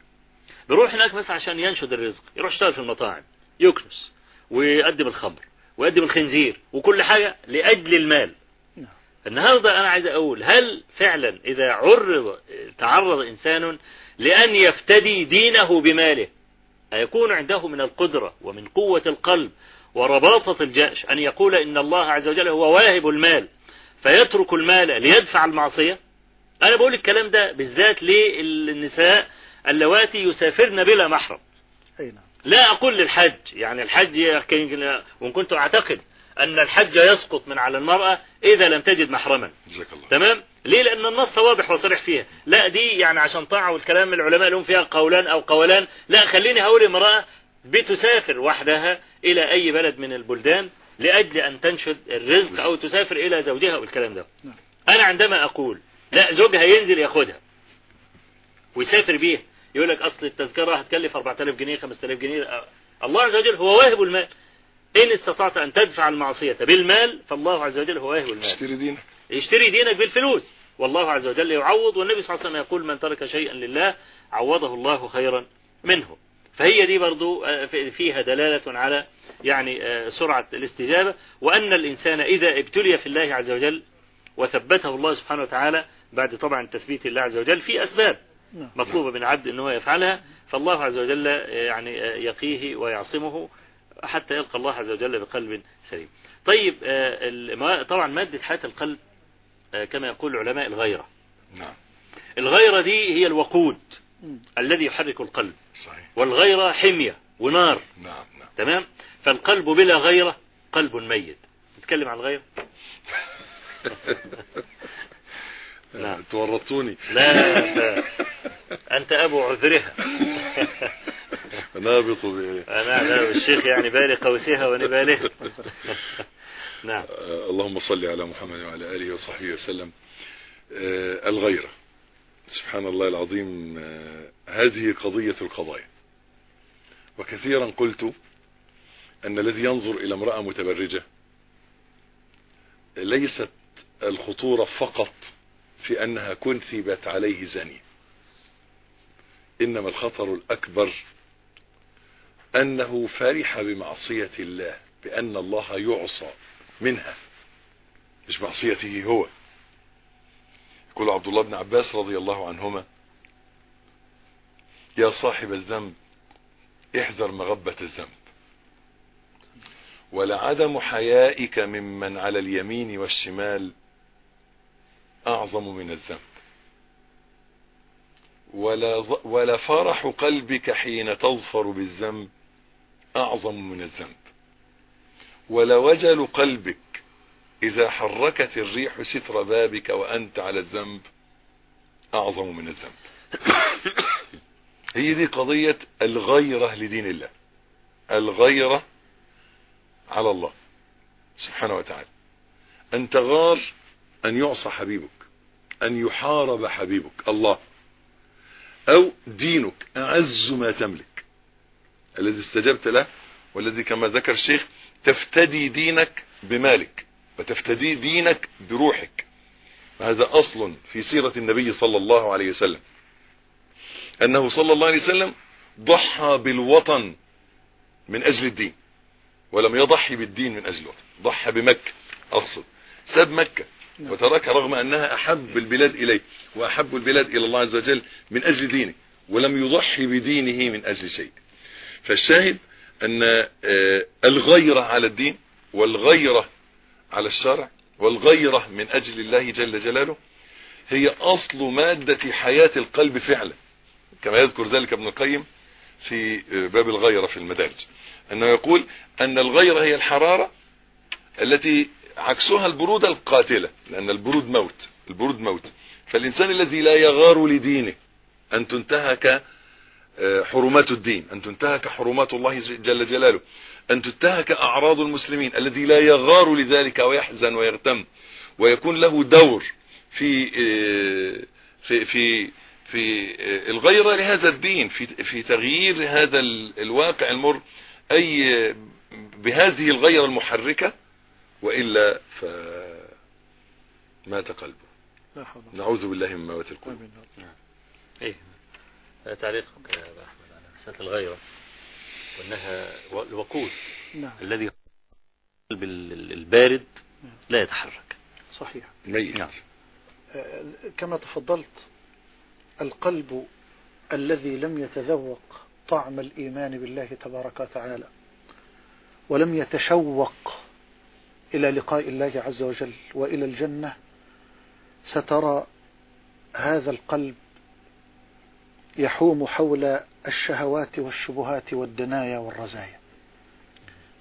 بيروح هناك بس عشان ينشد الرزق يروح يشتغل في المطاعم يكنس ويقدم الخمر ويقدم الخنزير وكل حاجة لأجل المال. النهاردة أنا عايز أقول هل فعلا إذا عرض تعرض إنسان لأن يفتدي دينه بماله أيكون عنده من القدرة ومن قوة القلب ورباطة الجأش أن يقول إن الله عز وجل هو واهب المال فيترك المال ليدفع المعصية؟ أنا بقول الكلام ده بالذات للنساء اللواتي يسافرن بلا محرم. نعم. لا أقول للحج يعني الحج وإن كنت أعتقد أن الحج يسقط من على المرأة إذا لم تجد محرما. جزاك الله. تمام؟ ليه؟ لأن النص واضح وصريح فيها. لا دي يعني عشان طاعة والكلام العلماء لهم فيها قولان أو قولان. لا خليني هقول امرأة بتسافر وحدها إلى أي بلد من البلدان لأجل أن تنشد الرزق أو تسافر إلى زوجها والكلام ده. نعم. أنا عندما أقول لا زوجها ينزل ياخدها ويسافر بيها. يقول لك أصل التذكرة هتكلف 4000 جنيه 5000 جنيه. الله عز وجل هو واهب المال. إن استطعت أن تدفع المعصية بالمال فالله عز وجل هو واهب المال. اشتري دينك. اشتري دينك بالفلوس. والله عز وجل يعوض والنبي صلى الله عليه وسلم يقول من ترك شيئا لله عوضه الله خيرا منه. فهي دي برضو آه، في- فيها دلالة على يعني آه، سرعة الاستجابة. وأن الإنسان إذا ابتلي في الله عز وجل وثبته الله سبحانه وتعالى بعد طبعا تثبيت الله عز وجل في أسباب نعم. مطلوبة من العبد أنه يفعلها فالله عز وجل آه، يعني يقيه ويعصمه. حتى يلقى الله عز وجل بقلب سليم. طيب آه، طبعا مادة حياة القلب آه، كما يقول العلماء الغيرة. نعم. الغيرة دي هي الوقود. الذي يحرك القلب. صحيح. والغيرة حمية ونار. نعم نعم. تمام؟ فالقلب بلا غيرة قلب ميت. نتكلم عن الغيرة؟ [laughs] نعم. [laughs] تورطوني لا, لا أنت أبو عذرها. نابط [laughs] ب- أنا لا الشيخ يعني بالي قوسها ونبالها [laughs] نعم. آه، اللهم صل على محمد وعلى آله وصحبه وسلم. آه، الغيرة. سبحان الله العظيم آه، هذه قضية القضايا. وكثيرا قلت أن الذي ينظر إلى امرأة متبرجة ليست الخطورة فقط في أنها كنثبت عليه زني. إنما الخطر الأكبر أنه فرح بمعصية الله بأن الله يعصى منها. مش معصيته هو. يقول عبد الله بن عباس رضي الله عنهما يا صاحب الذنب احذر مغبة الذنب. ولعدم حيائك ممن على اليمين والشمال أعظم من الذنب. ولا, ولا فرح قلبك حين تظفر بالذنب أعظم من الذنب. ولا وجل قلبك إذا حركت الريح ستر بابك وأنت على الذنب أعظم من الذنب. هي دي قضية الغيرة لدين الله. الغيرة على الله سبحانه وتعالى. أن تغار أن يعصى حبيبك أن يحارب حبيبك الله. أو دينك أعز ما تملك. الذي استجبت له والذي كما ذكر الشيخ تفتدي دينك بمالك وتفتدي دينك بروحك. وهذا أصل في سيرة النبي صلى الله عليه وسلم. أنه صلى الله عليه وسلم ضحى بالوطن من أجل الدين ولم يضحي بالدين من أجل الوطن ضحى بمكة أقصد. ساب مكة وتركها رغم أنها أحب البلاد إليه وأحب البلاد إلى الله عز وجل من أجل دينه ولم يضحي بدينه من أجل شيء. فالشاهد أن آه، الغيرة على الدين والغيرة على الشرع والغيرة من أجل الله جل جلاله هي أصل مادة حياة القلب فعلا. كما يذكر ذلك ابن القيم في باب الغيرة في المدارج. أنه يقول أن الغيرة هي الحرارة التي عكسها البرودة القاتلة لأن البرود موت البرود موت. فالإنسان الذي لا يغار لدينه أن تنتهك آه، حرمات الدين أن تنتهك حرمات الله جل جلاله أن تنتهك أعراض المسلمين الذي لا يغار لذلك ويحزن ويغتم ويكون له دور في آه، في في في آه، الغيرة لهذا الدين في في تغيير هذا ال- الواقع المر أي بهذه الغيرة المحركة وإلا فمات قلبه. لا حول ولا نعوذ بالله من موت القلوب. بالله. إيه. تعليقك يا أبا أحمد على مسألة الغيرة وأنها الوقود. نعم. الذي ال- البارد لا يتحرك. صحيح. ميت نعم. آه، كما تفضلت القلب الذي لم يتذوق طعم الإيمان بالله تبارك وتعالى ولم يتشوق إلى لقاء الله عز وجل وإلى الجنة سترى هذا القلب يحوم حول الشهوات والشبهات والدنايا والرزايا.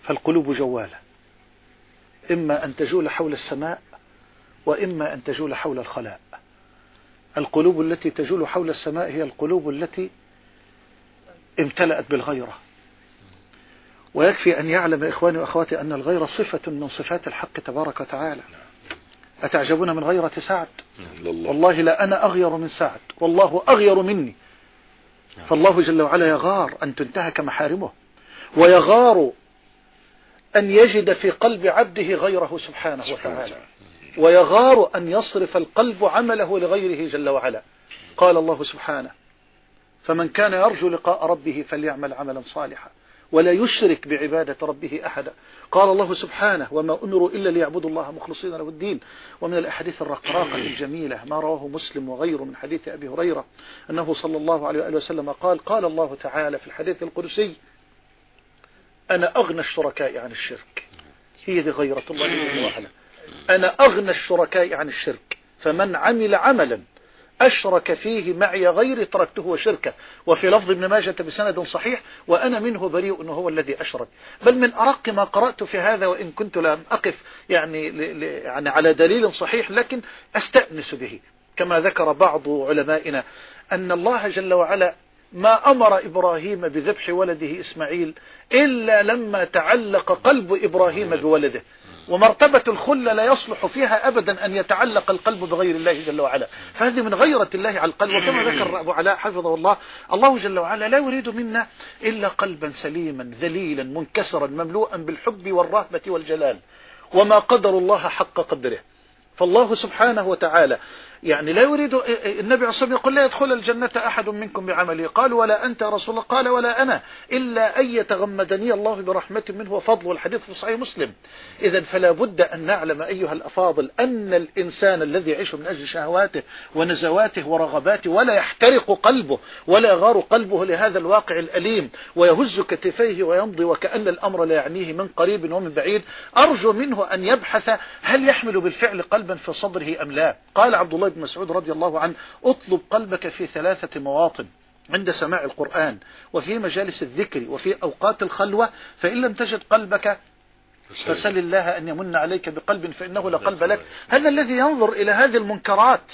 فالقلوب جوالة. إما أن تجول حول السماء وإما أن تجول حول الخلاء. القلوب التي تجول حول السماء هي القلوب التي امتلأت بالغيرة. ويكفي أن يعلم إخواني وأخواتي أن الغيرة صفة من صفات الحق تبارك وتعالى. أتعجبون من غيرة سعد؟ الله والله لا أنا أغير من سعد. والله أغير مني. فالله جل وعلا يغار أن تنتهك محارمه ويغار أن يجد في قلب عبده غيره سبحانه وتعالى. ويغار أن يصرف القلب عمله لغيره جل وعلا. قال الله سبحانه فمن كان يرجو لقاء ربه فليعمل عملا صالحا. ولا يشرك بعبادة ربه أحدا. قال الله سبحانه وما أمروا إلا ليعبدوا الله مخلصين له الدين. ومن الأحاديث الرقراقة الجميلة ما رواه مسلم وغيره من حديث أبي هريرة أنه صلى الله عليه وآله وسلم قال قال الله تعالى في الحديث القدسي أنا أغنى الشركاء عن الشرك. هي ذي غيرة الله جل وعلا. أنا أغنى الشركاء عن الشرك فمن عمل عملا أشرك فيه معي غيري تركته وشركه. وفي لفظ ابن ماجة بسند صحيح وأنا منه بريء أنه هو الذي أشرك. بل من أرق ما قرأت في هذا وإن كنت لم أقف يعني, يعني على دليل صحيح لكن أستأنس به. كما ذكر بعض علمائنا أن الله جل وعلا ما أمر إبراهيم بذبح ولده إسماعيل إلا لما تعلق قلب إبراهيم بولده. ومرتبة الخلة لا يصلح فيها أبدا أن يتعلق القلب بغير الله جل وعلا. فهذه من غيرة الله على القلب وكما ذكر أبو علاء حفظه الله الله جل وعلا لا يريد منا إلا قلبا سليما ذليلا منكسرا مملوءا بالحب والرهبة والجلال وما قدر الله حق قدره. فالله سبحانه وتعالى يعني لا يريد النبي عليه الصلاة يقول لا يدخل الجنة أحد منكم بعمله قال ولا أنت رسول الله قال ولا أنا إلا أن يتغمدني الله برحمة منه وفضل. والحديث في صحيح مسلم. إذا فلا بد أن نعلم أيها الأفاضل أن الإنسان الذي يعيش من أجل شهواته ونزواته ورغباته ولا يحترق قلبه ولا يغار قلبه لهذا الواقع الأليم ويهز كتفيه ويمضي وكأن الأمر لا يعنيه من قريب ومن بعيد. أرجو منه أن يبحث هل يحمل بالفعل قلبا في صدره أم لا. قال عبد الله بن مسعود رضي الله عنه اطلب قلبك في ثلاثة مواطن عند سماع القرآن وفي مجالس الذكر وفي أوقات الخلوة فإن لم تجد قلبك فسل. الله أن يمن عليك بقلب فإنه لقلب لك. هذا الذي ينظر إلى هذه المنكرات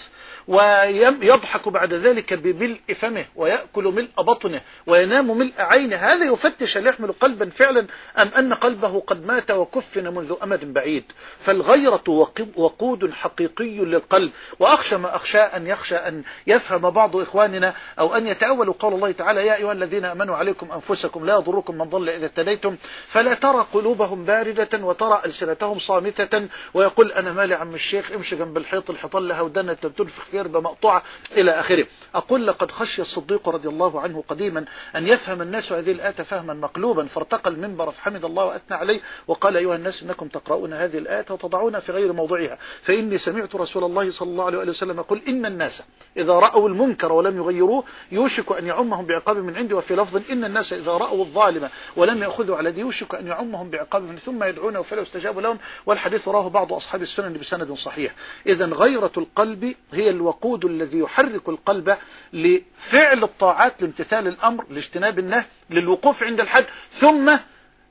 ويضحك بعد ذلك بملء فمه ويأكل ملء بطنه وينام ملء عينه. هذا يفتش هل يحمل قلبا فعلا أم أن قلبه قد مات وكفن منذ أمد بعيد؟ فالغيرة وقود حقيقي للقلب. وأخشى ما أخشى أن يخشى أن يفهم بعض إخواننا أو أن يتأولوا قول الله تعالى يا أيها الذين أمنوا عليكم أنفسكم لا يضركم من ضل إذا اتليتم فلا ترى قلوبهم باردة وترى ألسنتهم صامتة. ويقول أنا مالي عم الشيخ امشي جنب الحيط الحيطان لها ودنة تنفخ في ربة مقطوعة إلى آخره. أقول لقد خشي الصديق رضي الله عنه قديما أن يفهم الناس هذه الآية فهما مقلوبا. فارتقى المنبر فحمد الله وأثنى عليه وقال أيها الناس إنكم تقرؤون هذه الآية وتضعونها في غير موضعها. فإني سمعت رسول الله صلى الله عليه وسلم يقول إن الناس إذا رأوا المنكر ولم يغيروه يوشك أن يعمهم بعقاب من عندي. وفي لفظ إن الناس إذا رأوا الظالم ولم يأخذوا على دي يوشك أن يعمهم بعقاب من ثم يدعونه فلا يستجاب لهم. والحديث رواه بعض أصحاب السنن بسند صحيح. إذا غيرة القلب هي الوقود الذي يحرك القلب لفعل الطاعات لامتثال الأمر لاجتناب النهي للوقوف عند الحد ثم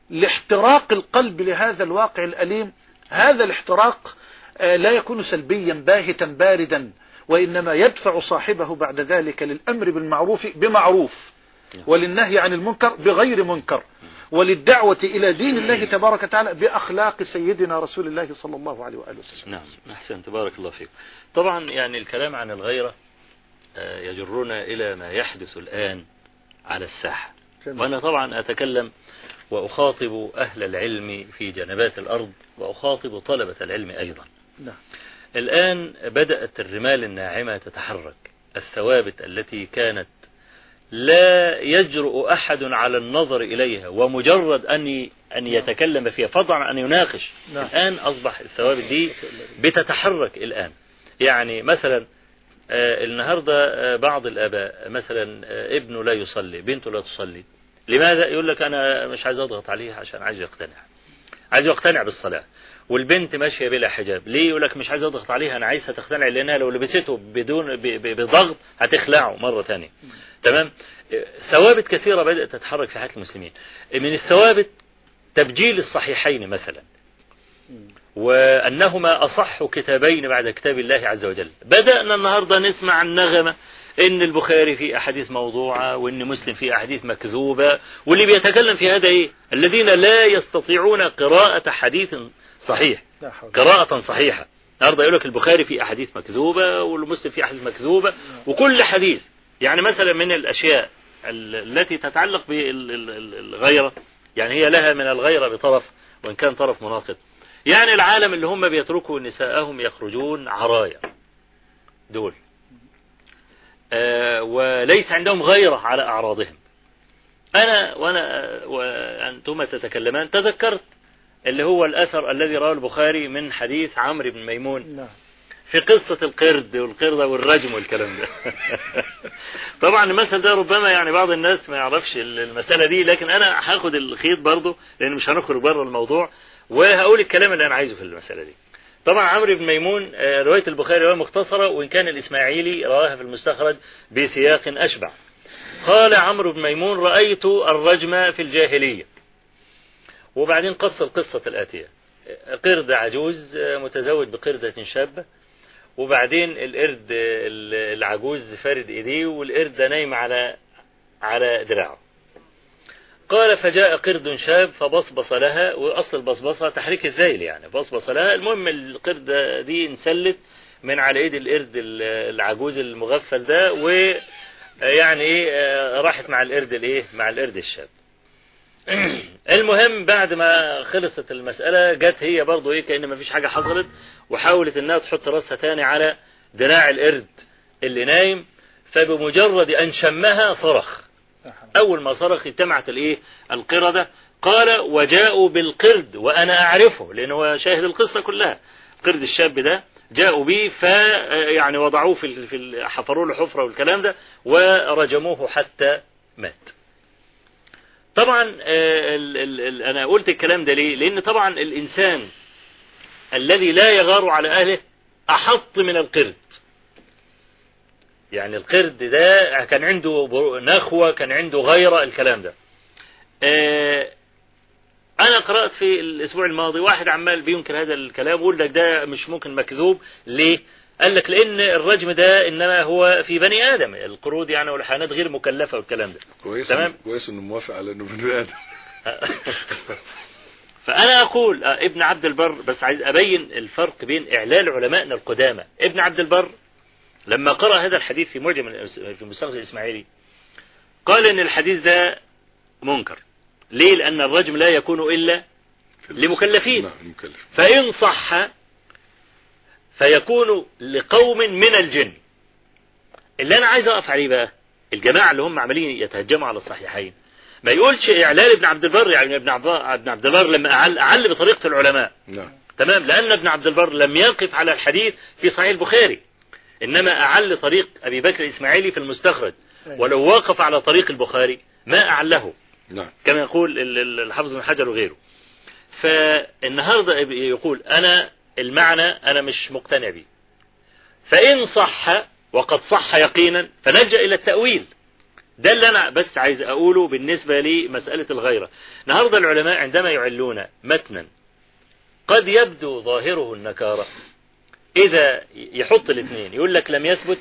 لاحتراق القلب لهذا الواقع الأليم. هذا الاحتراق لا يكون سلبيا باهتا باردا وإنما يدفع صاحبه بعد ذلك للأمر بالمعروف بمعروف وللنهي عن المنكر بغير منكر. وللدعوة إلى دين الله تبارك وتعالى بأخلاق سيدنا رسول الله صلى الله عليه وآله وسلم. نعم أحسن تبارك الله فيك. طبعا يعني الكلام عن الغيرة يجرنا إلى ما يحدث الآن على الساحة. وأنا طبعا أتكلم وأخاطب أهل العلم في جنبات الأرض وأخاطب طلبة العلم أيضا. نعم. الآن بدأت الرمال الناعمة تتحرك الثوابت التي كانت لا يجرؤ أحد على النظر إليها ومجرد أن أن يتكلم فيها فضلا أن يناقش. نعم. الآن أصبح الثوابت دي بتتحرك الآن. يعني مثلا آه النهاردة آه بعض الآباء مثلا آه ابنه لا يصلي بنته لا تصلي. لماذا؟ يقول لك أنا مش عايز أضغط عليه عشان عايز يقتنع. عايز يقتنع بالصلاة. والبنت ماشية بلا حجاب. ليه يقول لك مش عايز أضغط عليها؟ أنا عايزها تقتنع لأنها لو لبسته بدون بضغط هتخلعه مرة ثانية تمام؟ ثوابت كثيرة بدأت تتحرك في حياة المسلمين. من الثوابت تبجيل الصحيحين مثلا وأنهما أصح كتابين بعد كتاب الله عز وجل. بدأنا النهاردة نسمع النغمة إن البخاري في أحاديث موضوعة وإن مسلم في أحاديث مكذوبة. واللي بيتكلم في هذا إيه؟ الذين لا يستطيعون قراءة حديث صحيح. قراءة صحيحة. النهارده يقول لك البخاري في أحاديث مكذوبة والمسلم في أحاديث مكذوبة وكل حديث. يعني مثلا من الأشياء التي تتعلق بالغيرة يعني هي لها من الغيرة بطرف وإن كان طرف مناقض يعني العالم اللي هم بيتركوا نساءهم يخرجون عرايا. دول. آه وليس عندهم غيرة على أعراضهم. أنا وأنا وأنتما تتكلمان تذكرت اللي هو الأثر الذي رواه البخاري من حديث عمرو بن ميمون. نعم. في قصة القرد والقردة والرجم والكلام ده. [laughs] طبعا المثل ده ربما يعني بعض الناس ما يعرفش المسألة دي لكن أنا هاخد الخيط برضه لأن مش هنخرج بره الموضوع وهقول الكلام اللي أنا عايزه في المسألة دي. طبعا عمرو بن ميمون رواية البخاري رواية مختصرة وإن كان الإسماعيلي رواها في المستخرج بسياق أشبع. قال عمرو بن ميمون رأيت الرجم في الجاهلية. وبعدين قص القصة الآتية. قرد عجوز متزوج بقردة شابة. وبعدين القرد العجوز فارد إيديه والقرد نايم على على دراعه. قال فجاء قرد شاب فبصبص لها وأصل البصبصة تحريك الذيل يعني. بصبص لها. المهم القرد دي انسلت من على إيد القرد العجوز المغفل ده ويعني إيه راحت مع القرد الإيه مع القرد الشاب. [clears throat] المهم بعد ما خلصت المسألة جت هي برضو إيه كأن ما فيش حاجة حصلت وحاولت إنها تحط راسها تاني على دراع القرد اللي نايم فبمجرد أن شمها صرخ. أول ما صرخ اجتمعت الإيه؟ القردة. قال وجاءوا بالقرد وأنا أعرفه لأنه هو شاهد القصة كلها. قرد الشاب ده جاءوا به ف يعني وضعوه في حفروا له حفرة والكلام ده ورجموه حتى مات. طبعا آه، ال ال ال أنا قلت الكلام ده ليه؟ لأن طبعا الإنسان الذي لا يغار على أهله أحط من القرد. يعني القرد ده كان عنده نخوة كان عنده غيرة الكلام ده. آه، أنا قرأت في الأسبوع الماضي واحد عمال بينكر هذا الكلام ويقول لك ده مش ممكن مكذوب. ليه؟ قال لك لأن الرجم ده إنما هو في بني آدم القرود يعني والحيوانات غير مكلفة والكلام ده. كويس تمام. كويس إنه موافق على إنه بني آدم. [laughs] فأنا أقول آه، ابن عبد البر بس عايز أبين الفرق بين إعلال علمائنا القدامى. ابن عبد البر لما قرأ هذا الحديث في معجم في مستخرج الإسماعيلي قال إن الحديث ده منكر. ليه؟ لأن الرجم لا يكون إلا لمكلفين. نعم فإن صح فيكون لقوم من الجن. اللي أنا عايز أقف عليه بقى الجماعة اللي هم عمالين يتهجموا على الصحيحين. ما يقولش إعلال ابن عبد البر يعني ابن عبد ابن عبد البر لما أعل, أعل بطريقة العلماء. نعم. تمام؟ لأن ابن عبد البر لم يقف على الحديث في صحيح البخاري. إنما أعل طريق أبي بكر الإسماعيلي في المستخرج. ولو وقف على طريق البخاري ما أعله. نعم. كما يقول ال- ال- الحافظ بن حجر وغيره. فالنهاردة يقول أنا المعنى أنا مش مقتنع به. فإن صح وقد صح يقينا فنلجأ إلى التأويل. ده اللي أنا بس عايز أقوله بالنسبة لمسألة الغيرة. النهاردة العلماء عندما يعلون متنا قد يبدو ظاهره النكارة. إذا يحط الاثنين يقول لك لم يثبت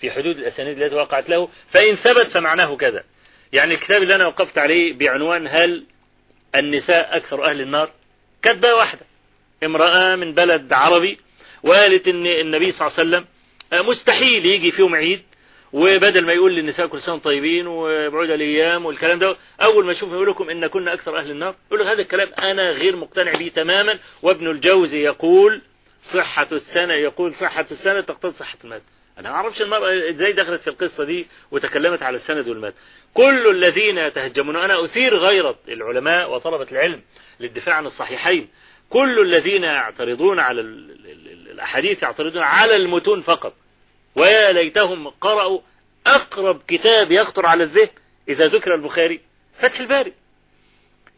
في حدود الأسانيد التي وقعت له فإن ثبت فمعناه كذا. يعني الكتاب اللي أنا وقفت عليه بعنوان هل النساء أكثر أهل النار؟ كاتبة واحدة. امرأة من بلد عربي وقالت ان النبي صلى الله عليه وسلم مستحيل يجي في يوم عيد وبدل ما يقول للنساء كل سنة طيبين وبعود الأيام والكلام ده أول ما يشوفهم يقول لكم إن كنا أكثر أهل النار يقول لك هذا الكلام أنا غير مقتنع به تماما وابن الجوزي يقول صحة السنة يقول صحة السنة تقتضي صحة المادة أنا ما أعرفش المرأة إزاي دخلت في القصة دي وتكلمت على السند والمادة كل الذين يتهجمون. أنا أثير غيرة العلماء وطلبة العلم للدفاع عن الصحيحين. كل الذين يعترضون على ال- ال- ال- الأحاديث يعترضون على المتون فقط. ويا ليتهم قرأوا أقرب كتاب يخطر على الذهن إذا ذكر البخاري فتح الباري.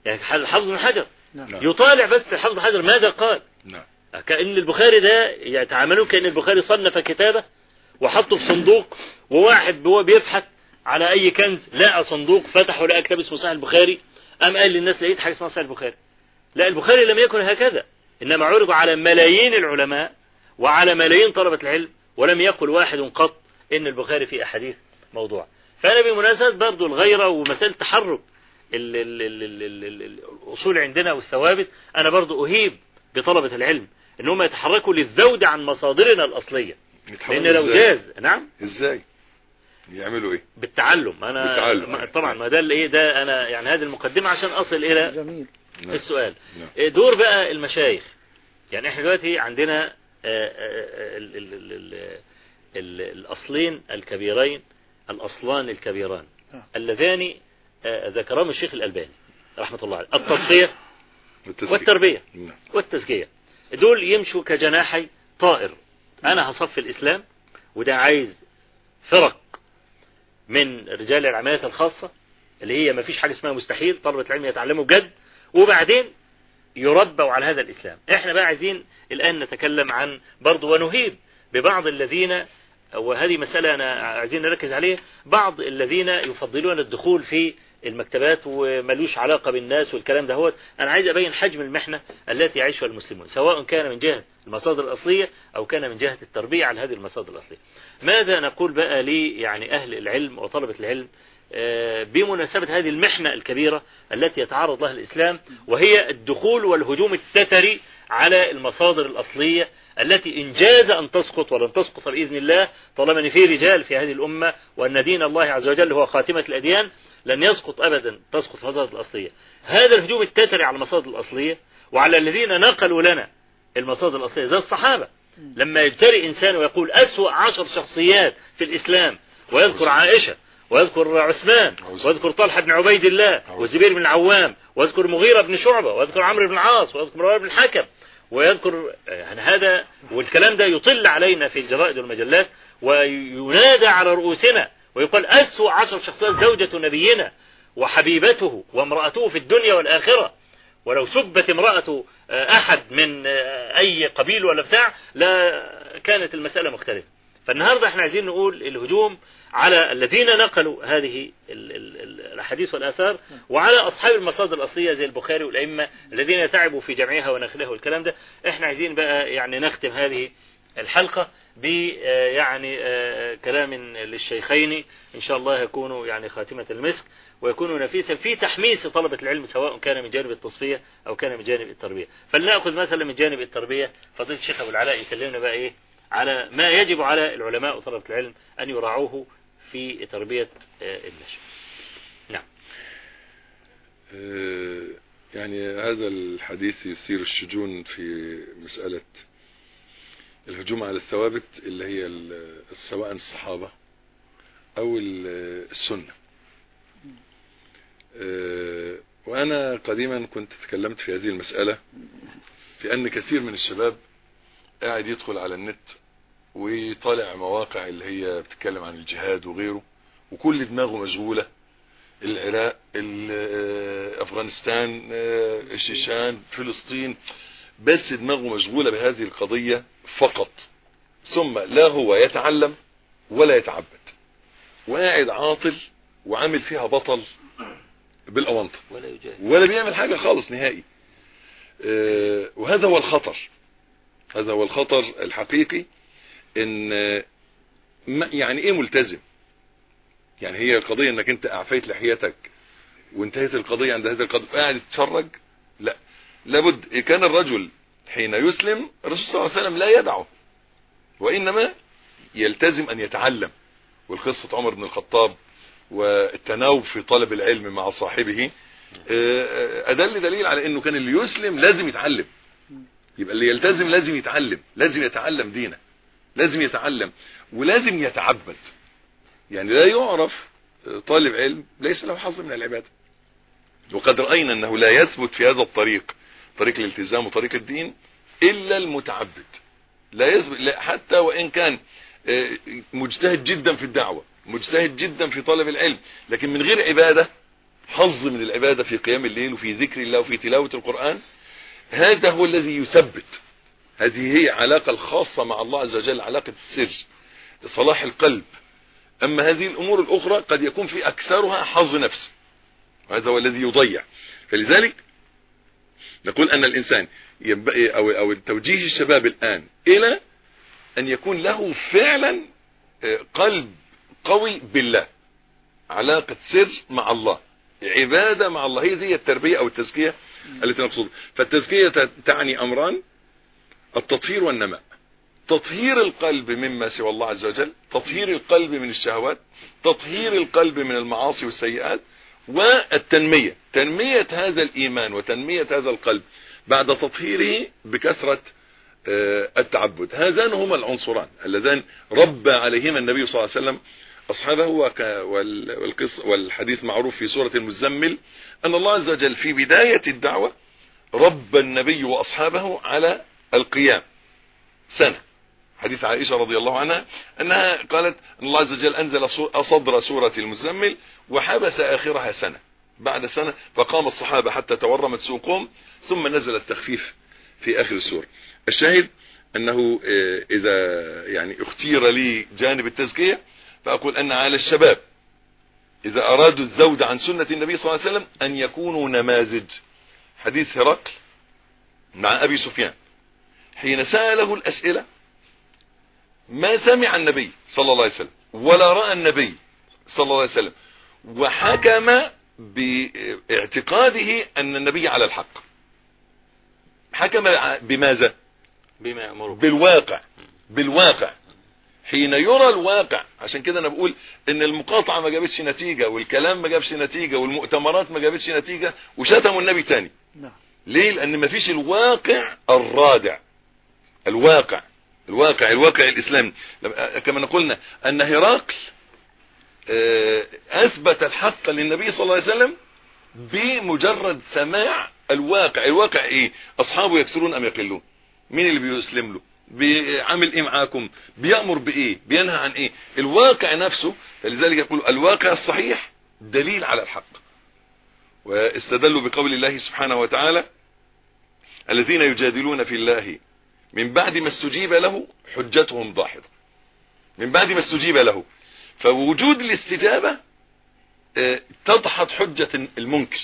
يعني الحافظ بن حجر. نعم. يطالع بس بن حجر. ماذا قال؟ نعم. كأن البخاري ده يتعاملون كأن البخاري صنف كتابه وحطه في صندوق وواحد هو بيبحث على أي كنز لقى صندوق فتحه لقى كتاب اسمه صحيح البخاري؟ قام قال للناس لقيت حاجة اسمها صحيح البخاري؟ لا البخاري لم يكن هكذا إنما عرض على ملايين العلماء وعلى ملايين طلبة العلم ولم يقل واحد قط إن البخاري في أحاديث موضوع. فأنا بمناسبة برضو الغيرة ومسألة تحرك الأصول عندنا والثوابت أنا برضو أهيب بطلبة العلم إنهم يتحركوا للذود عن مصادرنا الأصلية. لأن لو جاز نعم؟ إزاي؟ يعملوا إيه؟ بالتعلم. أنا بالتعلم. ما طبعا ما ده الايه ده أنا يعني هذه المقدمة عشان أصل إلى جميل. نعم. السؤال. نعم. إيه، دور بقى المشايخ. يعني إحنا دلوقتي عندنا آه، آه، آه، الأصلين الكبيرين الأصلان الكبيران. اللذان ذكرهم الشيخ الألباني رحمة الله عليه. التصفيه والتربية نعم. والتزكية. دول يمشوا كجناحي طائر. أنا هصفي الإسلام وده عايز فرق من رجال العمليات الخاصة اللي هي ما فيش حاجة اسمها مستحيل طلبة العلم يتعلموا بجد وبعدين يربوا على هذا الإسلام. إحنا بقى عايزين الآن نتكلم عن برضو ونهيب ببعض الذين وهذه مسألة أنا عايزين نركز عليها بعض الذين يفضلون الدخول في المكتبات وملوش علاقة بالناس والكلام ده أنا عايز أبين حجم المحنة التي يعيشها المسلمون سواء كان من جهة المصادر الأصلية أو كان من جهة التربية على هذه المصادر الأصلية. ماذا نقول بقى لي يعني أهل العلم وطلبة العلم آه، بمناسبة هذه المحنة الكبيرة التي يتعرض لها الإسلام وهي الدخول والهجوم التتري على المصادر الأصلية التي إن جاز أن تسقط ولن تسقط بإذن الله طالما أن في رجال في هذه الأمة وأن دين الله عز وجل هو خاتمة الأديان لن يسقط أبدا تسقط المصادر الأصلية. هذا الهجوم التتري على المصادر الأصلية وعلى الذين نقلوا لنا المصادر الأصلية زي الصحابة. لما يجتري إنسان ويقول أسوأ عشر شخصيات في الإسلام ويذكر عائشة ويذكر عثمان ويذكر طلحة بن عبيد الله والزبير بن العوام ويذكر مغيرة بن شعبة ويذكر عمرو بن العاص ويذكر مروان بن الحكم ويذكر يعني هذا والكلام ده يطل علينا في الجرائد والمجلات وينادى على رؤوسنا ويقال أسوأ عشر شخصيات زوجة نبينا وحبيبته وامرأته في الدنيا والآخرة. ولو سبت امرأة أحد من أي قبيل ولا بتاع لا كانت المسألة مختلفة. فالنهاردة إحنا عايزين نقول الهجوم على الذين نقلوا هذه ال- ال- ال- الأحاديث والآثار وعلى أصحاب المصادر الأصلية زي البخاري والأئمة الذين تعبوا في جمعها ونقلها والكلام ده. إحنا عايزين بقى يعني نختم هذه الحلقة ب آه، يعني آه، كلام للشيخين. إن شاء الله يكون يعني خاتمة المسك ويكون نفيسا في تحميس طلبة العلم سواء كان من جانب التصفية أو كان من جانب التربية. فلنأخذ مثلا من جانب التربية. فضيلة الشيخ أبو العلاء يكلمنا بقى إيه؟ على ما يجب على العلماء وطلبة العلم أن يراعوه في تربية آه، النشء نعم. يعني هذا الحديث يثير الشجون في مسألة الهجوم على الثوابت اللي هي سواء الصحابة أو ال- السنة. آه، وأنا قديما كنت تكلمت في هذه المسألة في أن كثير من الشباب قاعد يدخل على النت ويطالع مواقع اللي هي بتتكلم عن الجهاد وغيره وكل دماغه مشغولة. العراق ال- آه، أفغانستان آه، الشيشان فلسطين بس دماغه مشغولة بهذه القضية. فقط. ثم لا هو يتعلم ولا يتعبد. وقاعد عاطل وعامل فيها بطل بالأونطة. ولا ولا بيعمل حاجة خالص نهائي. آه، وهذا هو الخطر. هذا هو الخطر الحقيقي إن آه، يعني إيه ملتزم؟ يعني هي القضية إنك أنت أعفيت لحيتك وانتهت القضية عند هذه القضية قاعد تتفرج لا. لابد كان الرجل حين يسلم الرسول صلى الله عليه وسلم لا يدعه وإنما يلتزم أن يتعلم. والقصة عمر بن الخطاب والتناوب في طلب العلم مع صاحبه آه، أدل دليل على أنه كان اللي يسلم لازم يتعلم. يبقى اللي يلتزم لازم يتعلم لازم يتعلم دينه لازم يتعلم ولازم يتعبد. يعني لا يعرف آه، طالب علم ليس له حظ من العبادة. وقد رأينا أنه لا يثبت في هذا الطريق طريق الالتزام وطريق الدين إلا المتعبد. لا يثبت لا حتى وإن كان آه، مجتهد جدا في الدعوة مجتهد جدا في طلب العلم لكن من غير عبادة حظ من العبادة في قيام الليل وفي ذكر الله وفي تلاوة القرآن هذا هو الذي يثبت. هذه هي علاقة الخاصة مع الله عز وجل علاقة السر صلاح القلب. أما هذه الأمور الأخرى قد يكون في أكثرها حظ نفس وهذا هو الذي يضيع. فلذلك نقول أن الإنسان ينبغي أو, أو توجيه الشباب الآن إلى أن يكون له فعلا آه، قلب قوي بالله علاقة سر مع الله عبادة مع الله. هي دي التربية أو التزكية التي نقصدها فالتزكية تعني أمران التطهير والنماء. تطهير القلب مما سوى الله عز وجل تطهير القلب من الشهوات تطهير القلب من المعاصي والسيئات والتنمية. تنمية هذا الإيمان وتنمية هذا القلب بعد تطهيره بكثرة آه، التعبد. هذان هما العنصران اللذان ربى عليهما النبي صلى الله عليه وسلم. أصحابه والقص والحديث معروف في سورة المزمل. أن الله عز وجل في بداية الدعوة ربى النبي وأصحابه على القيام. سنة. حديث عائشة رضي الله عنها أنها قالت أن الله عز وجل أنزل صدر سورة المزمل وحبس آخرها سنة بعد سنة فقام الصحابة حتى تورمت سوقهم ثم نزل التخفيف في آخر السورة الشاهد أنه آه، إذا يعني اختير لي جانب التزكية فأقول أن على الشباب إذا أرادوا الزود عن سنة النبي صلى الله عليه وسلم أن يكونوا نماذج. حديث هرقل مع أبي سفيان حين سأله الأسئلة ما سمع النبي صلى الله عليه وسلم ولا رأى النبي صلى الله عليه وسلم وحكم باعتقاده أن النبي على الحق. حكم بماذا؟ بما يأمره. بالواقع بالواقع. حين يرى الواقع عشان كده أنا بقول إن المقاطعة ما جابتش نتيجة والكلام ما جابش نتيجة والمؤتمرات ما جابتش نتيجة وشتموا النبي تاني. نعم. ليه؟ لأن ما فيش الواقع الرادع. الواقع. الواقع الواقع الإسلامي. لما- كما قلنا أن هرقل آه، أثبت الحق للنبي صلى الله عليه وسلم بمجرد سماع الواقع. الواقع إيه؟ أصحابه يكسرون أم يقلون؟ مين اللي بيسلم له؟ بيعمل إيه معاكم؟ بيأمر بإيه؟ بينهى عن إيه؟ الواقع نفسه. لذلك يقول الواقع الصحيح دليل على الحق. واستدلوا بقول الله سبحانه وتعالى الذين يجادلون في الله من بعد ما استجيب له حجتهم ضاحضة. من بعد ما استجيب له. فوجود الاستجابة آه، تدحض حجة المنكر.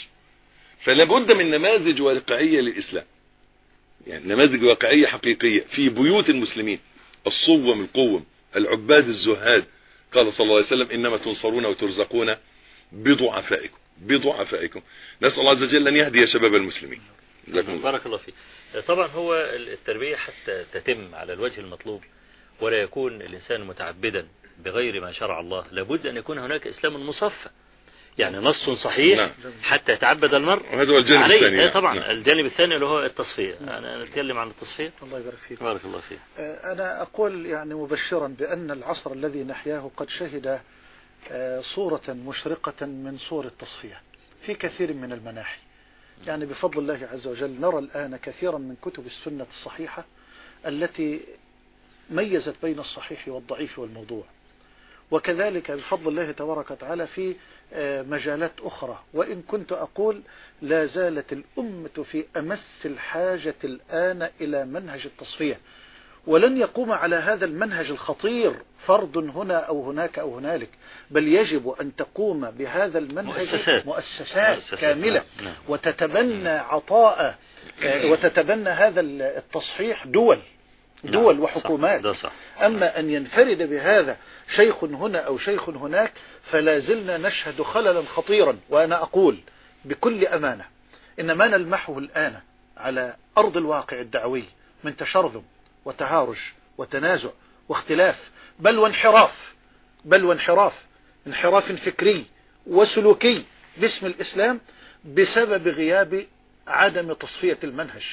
فلا بد من نماذج واقعية للإسلام. يعني نماذج واقعية حقيقية في بيوت المسلمين. الصوم القوم العباد الزهاد. قال صلى الله عليه وسلم إنما تنصرون وترزقون بضعفائكم. بضعفائكم. نسأل الله عز وجل أن يهدي شباب المسلمين. جزاكم الله. بارك الله فيك. طبعا هو التربية حتى تتم على الوجه المطلوب ولا يكون الإنسان متعبدا بغير ما شرع الله. لابد أن يكون هناك إسلام مصفى. يعني نص صحيح نعم. حتى يتعبد المرء وهذا هو الجانب عليه. الثاني. نعم. طبعا. نعم. الجانب الثاني اللي هو التصفية. أنا نتكلم عن التصفية. الله يبارك فيك. بارك الله فيك. آه، أنا أقول يعني مبشرا بأن العصر الذي نحياه قد شهد آه، صورة مشرقة من صور التصفية في كثير من المناحي. يعني بفضل الله عز وجل نرى الآن كثيرا من كتب السنة الصحيحة التي ميزت بين الصحيح والضعيف والموضوع. وكذلك بفضل الله تبارك وتعالى في آه، مجالات أخرى. وإن كنت أقول لا زالت الأمة في أمس الحاجة الآن إلى منهج التصفية. ولن يقوم على هذا المنهج الخطير فرد هنا أو هناك أو هنالك بل يجب أن تقوم بهذا المنهج مؤسسات. مؤسسات, مؤسسات، كاملة. نعم، نعم. وتتبنى عطاء آه، وتتبنى هذا التصحيح دول دول نعم، وحكومات. صح، صح. أما أن ينفرد بهذا شيخ هنا أو شيخ هناك فلا زلنا نشهد خللا خطيرا وأنا أقول بكل أمانة إن ما نلمحه الآن على أرض الواقع الدعوي من تشرذم وتهارج وتنازع واختلاف بل وانحراف بل وانحراف انحراف فكري وسلوكي باسم الإسلام بسبب غياب عدم تصفية المنهج.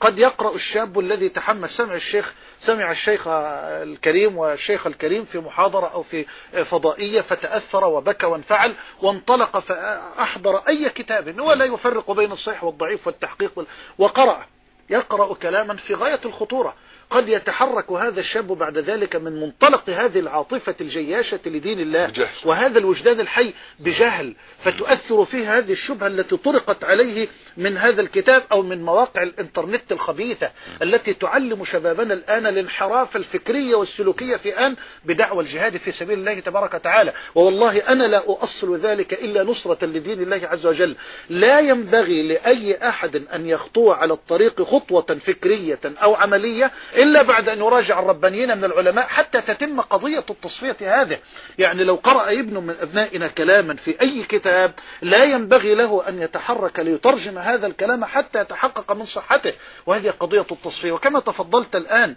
قد يقرأ الشاب الذي تحمس سمع الشيخ سمع الشيخ الكريم والشيخ الكريم في محاضرة أو في فضائية فتأثر وبكى وانفعل وانطلق فأحضر أي كتاب ولا يفرق بين الصحيح والضعيف والتحقيق وال- وقرأ. يقرأ كلاما في غاية الخطورة. قد يتحرك هذا الشاب بعد ذلك من منطلق هذه العاطفة الجياشة لدين الله بجهل. وهذا الوجدان الحي بجهل. فتؤثر فيه هذه الشبهة التي طرقت عليه من هذا الكتاب أو من مواقع الإنترنت الخبيثة التي تعلم شبابنا الآن الانحراف الفكرية والسلوكية في آن بدعوى الجهاد في سبيل الله تبارك وتعالى. والله أنا لا أؤصل ذلك إلا نصرة لدين الله عز وجل. لا ينبغي لأي أحد أن يخطو على الطريق خطوة فكرية أو عملية إلا بعد أن يراجع الربانيين من العلماء حتى تتم قضية التصفية هذه. يعني لو قرأ ابن من أبنائنا كلاما في أي كتاب لا ينبغي له أن يتحرك ليترجم هذا الكلام حتى يتحقق من صحته. وهذه قضية التصفية. وكما تفضلت الآن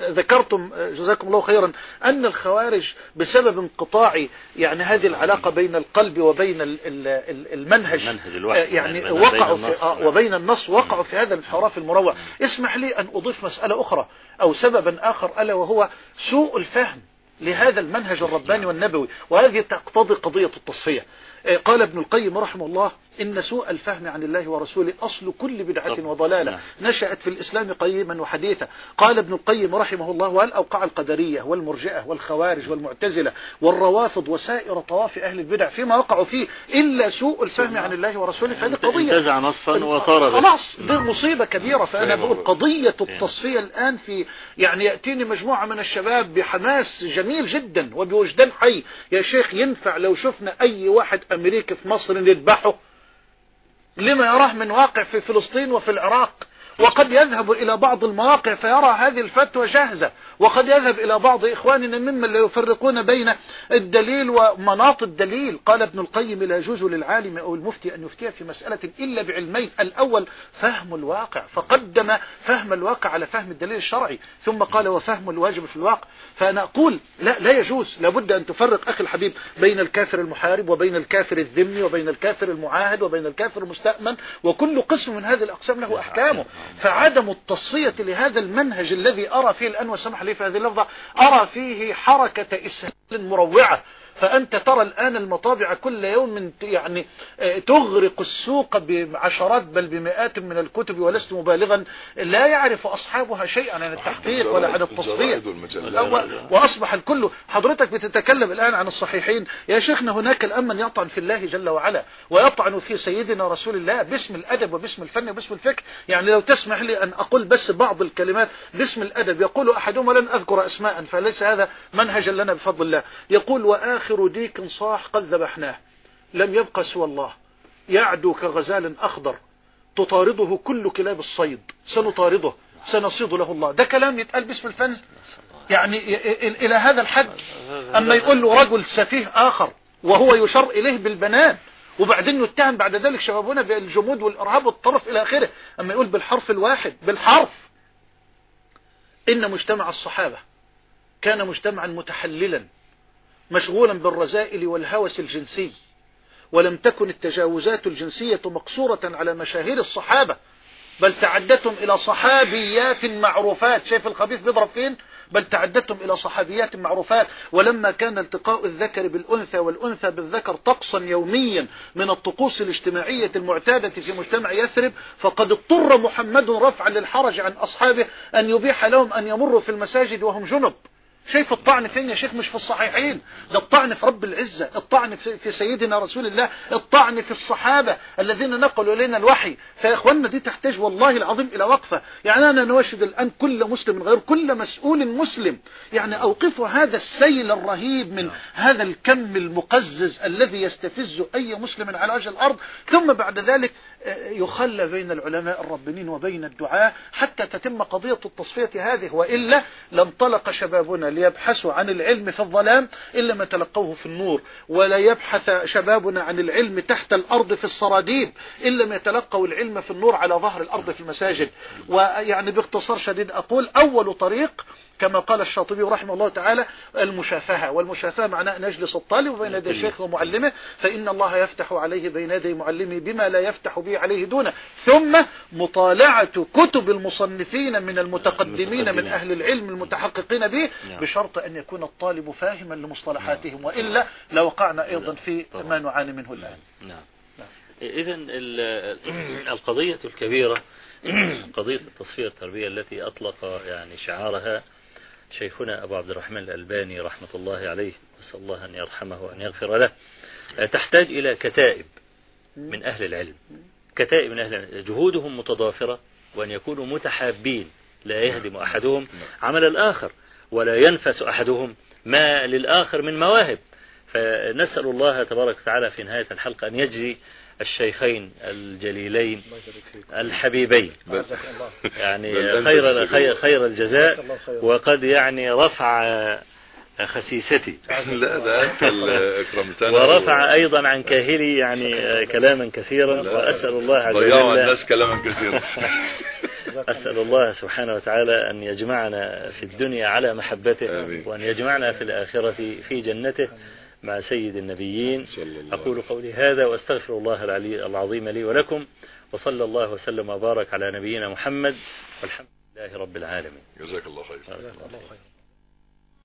ذكرتم جزاكم الله خيرا أن الخوارج بسبب انقطاع يعني هذه العلاقة بين القلب وبين ال- ال- ال- المنهج المنهج الوحي. يعني وقعوا في. آه، نعم. وبين النص وقعوا في هذا الانحراف المروع اسمح لي أن أضيف مسألة أخرى أو سببا آخر ألا وهو سوء الفهم لهذا المنهج الرباني والنبوي وهذه تقتضي قضية التصفية آه، قال ابن القيم رحمه الله إن سوء الفهم عن الله ورسوله أصل كل بدعة. وضلالة نعم. نشأت في الإسلام قيما وحديثا قال ابن القيم رحمه الله وهل أوقع القدرية والمرجئة والخوارج والمعتزلة والروافض وسائر طواف أهل البدع فيما وقعوا فيه إلا سوء الفهم عن الله ورسوله فهذه قضية انتزع نصا وطار به. خلاص دي مصيبة كبيرة فأنا فاهم بقول. قضية التصفية الآن في يعني يأتيني مجموعة من الشباب بحماس جميل جدا وبوجدان حي يا شيخ ينفع لو شفنا أي واحد أمريكي في مصر نذبحه لما يراه من واقع في فلسطين وفي العراق. وقد يذهب إلى بعض المواقع فيرى هذه الفتوى جاهزة. وقد يذهب إلى بعض إخواننا ممن لا يفرقون بين الدليل ومناط الدليل. قال ابن القيم لا يجوز للعالم أو المفتي أن يفتي في مسألة إلا بعلمين. الأول فهم الواقع. فقدم فهم الواقع على فهم الدليل الشرعي. ثم قال وفهم الواجب في الواقع. فأنا أقول لا لا يجوز. لابد أن تفرق أخي الحبيب بين الكافر المحارب وبين الكافر الذمي وبين الكافر المعاهد وبين الكافر المستأمن. وكل قسم من هذه الأقسام له أحكامه. فعدم التصفية لهذا المنهج الذي أرى فيه الآن وسمح لي في هذه اللفظة أرى فيه حركة إسهال مروعة. فأنت ترى الآن المطابع كل يوم يعني آه، تغرق السوق بعشرات بل بمئات من الكتب ولست مبالغا لا يعرف أصحابها شيئا عن التحقيق ولا عن. و- وأصبح الكل حضرتك بتتكلم الآن عن الصحيحين. يا شيخنا هناك الآن من يطعن في الله جل وعلا ويطعن في سيدنا رسول الله باسم الأدب وباسم الفن وباسم الفكر. يعني لو تسمح لي أن أقول بس بعض الكلمات باسم الأدب. يقول أحدهم ولن أذكر أسماء. فليس هذا منهجا لنا بفضل الله. يقول وآخر ديك صاح قد ذبحناه. لم يبقى سوى الله. يعدو كغزال أخضر. تطارده كل كلاب الصيد. سنطارده. سنصيد له الله. ده كلام يتقال باسم الفن؟ يعني إلى هذا الحد. أما يقول له رجل سفيه آخر وهو يشار إليه بالبنان. وبعدين يتهم بعد ذلك شبابنا بالجمود والإرهاب والطرف إلى آخره. أما يقول بالحرف الواحد. بالحرف. إن مجتمع الصحابة كان مجتمعا متحللا. مشغولا بالرذائل والهوس الجنسي. ولم تكن التجاوزات الجنسية مقصورة على مشاهير الصحابة بل تعدتم إلى صحابيات معروفات. شايف الخبيث بيضرب فين؟ بل تعدتم إلى صحابيات معروفات. ولما كان التقاء الذكر بالأنثى والأنثى بالذكر طقسا يوميا من الطقوس الاجتماعية المعتادة في مجتمع يثرب فقد اضطر محمد رفعا للحرج عن أصحابه أن يبيح لهم أن يمروا في المساجد وهم جنب. شايف الطعن فين يا شيخ؟ مش في الصحيحين. ده الطعن في رب العزة الطعن في سيدنا رسول الله الطعن في الصحابة الذين نقلوا إلينا الوحي. فيا دي تحتاج والله العظيم إلى وقفة. يعني أنا نواشد الآن كل مسلم غير كل مسؤول مسلم. يعني أوقفوا هذا السيل الرهيب من هذا الكم المقزز الذي يستفز أي مسلم على وجه الأرض. ثم بعد ذلك يخلى بين العلماء الربانيين وبين الدعاة حتى تتم قضية التصفية هذه وإلا لانطلق شبابنا ليبحثوا عن العلم في الظلام إلا ما تلقوه في النور ولا يبحث شبابنا عن العلم تحت الأرض في السراديب إلا ما يتلقوا العلم في النور على ظهر الأرض في المساجد. ويعني باختصار شديد أقول أول طريق كما قال الشاطبي رحمه الله تعالى المشافهة. والمشافهة معناه أن يجلس الطالب بين يدي الشيخ ومعلمه فإن الله يفتح عليه بين يدي معلمه بما لا يفتح به عليه دونه. ثم مطالعة كتب المصنفين من المتقدمين من أهل العلم المتحققين به نعم. بشرط أن يكون الطالب فاهما لمصطلحاتهم. وإلا لوقعنا أيضا في. ما نعاني منه الآن. نعم. إذا القضية الكبيرة قضية التصفية التربية التي أطلق يعني شعارها شيخنا أبو عبد الرحمن الألباني رحمة الله عليه نسأل الله أن يرحمه وأن يغفر له. تحتاج إلى كتائب من أهل العلم. كتائب من أهل العلم. جهودهم متضافرة وأن يكونوا متحابين. لا يهدم أحدهم عمل الآخر ولا ينفس أحدهم ما للآخر من مواهب. فنسأل الله تبارك وتعالى في نهاية الحلقة أن يجزي الشيخين الجليلين الحبيبين. يعني أنت خير. خير خير الجزاء. وقد يعني رفع خسيستي. لا ده أنت اللي أكرمتنا ورفع أيضا عن كاهلي يعني كلاما كثيرا. وأسأل الله عز ضيعوا وجل الناس كلاما كثيرا. [laughs] أسأل الله سبحانه وتعالى أن يجمعنا في الدنيا على محبته آمين. وأن يجمعنا في الآخرة في جنته. مع سيد النبيين. أقول قولي هذا وأستغفر الله العلي العظيم لي ولكم وصلى الله وسلم وبارك على نبينا محمد والحمد لله رب العالمين. جزاك الله خير. جزاك الله خير.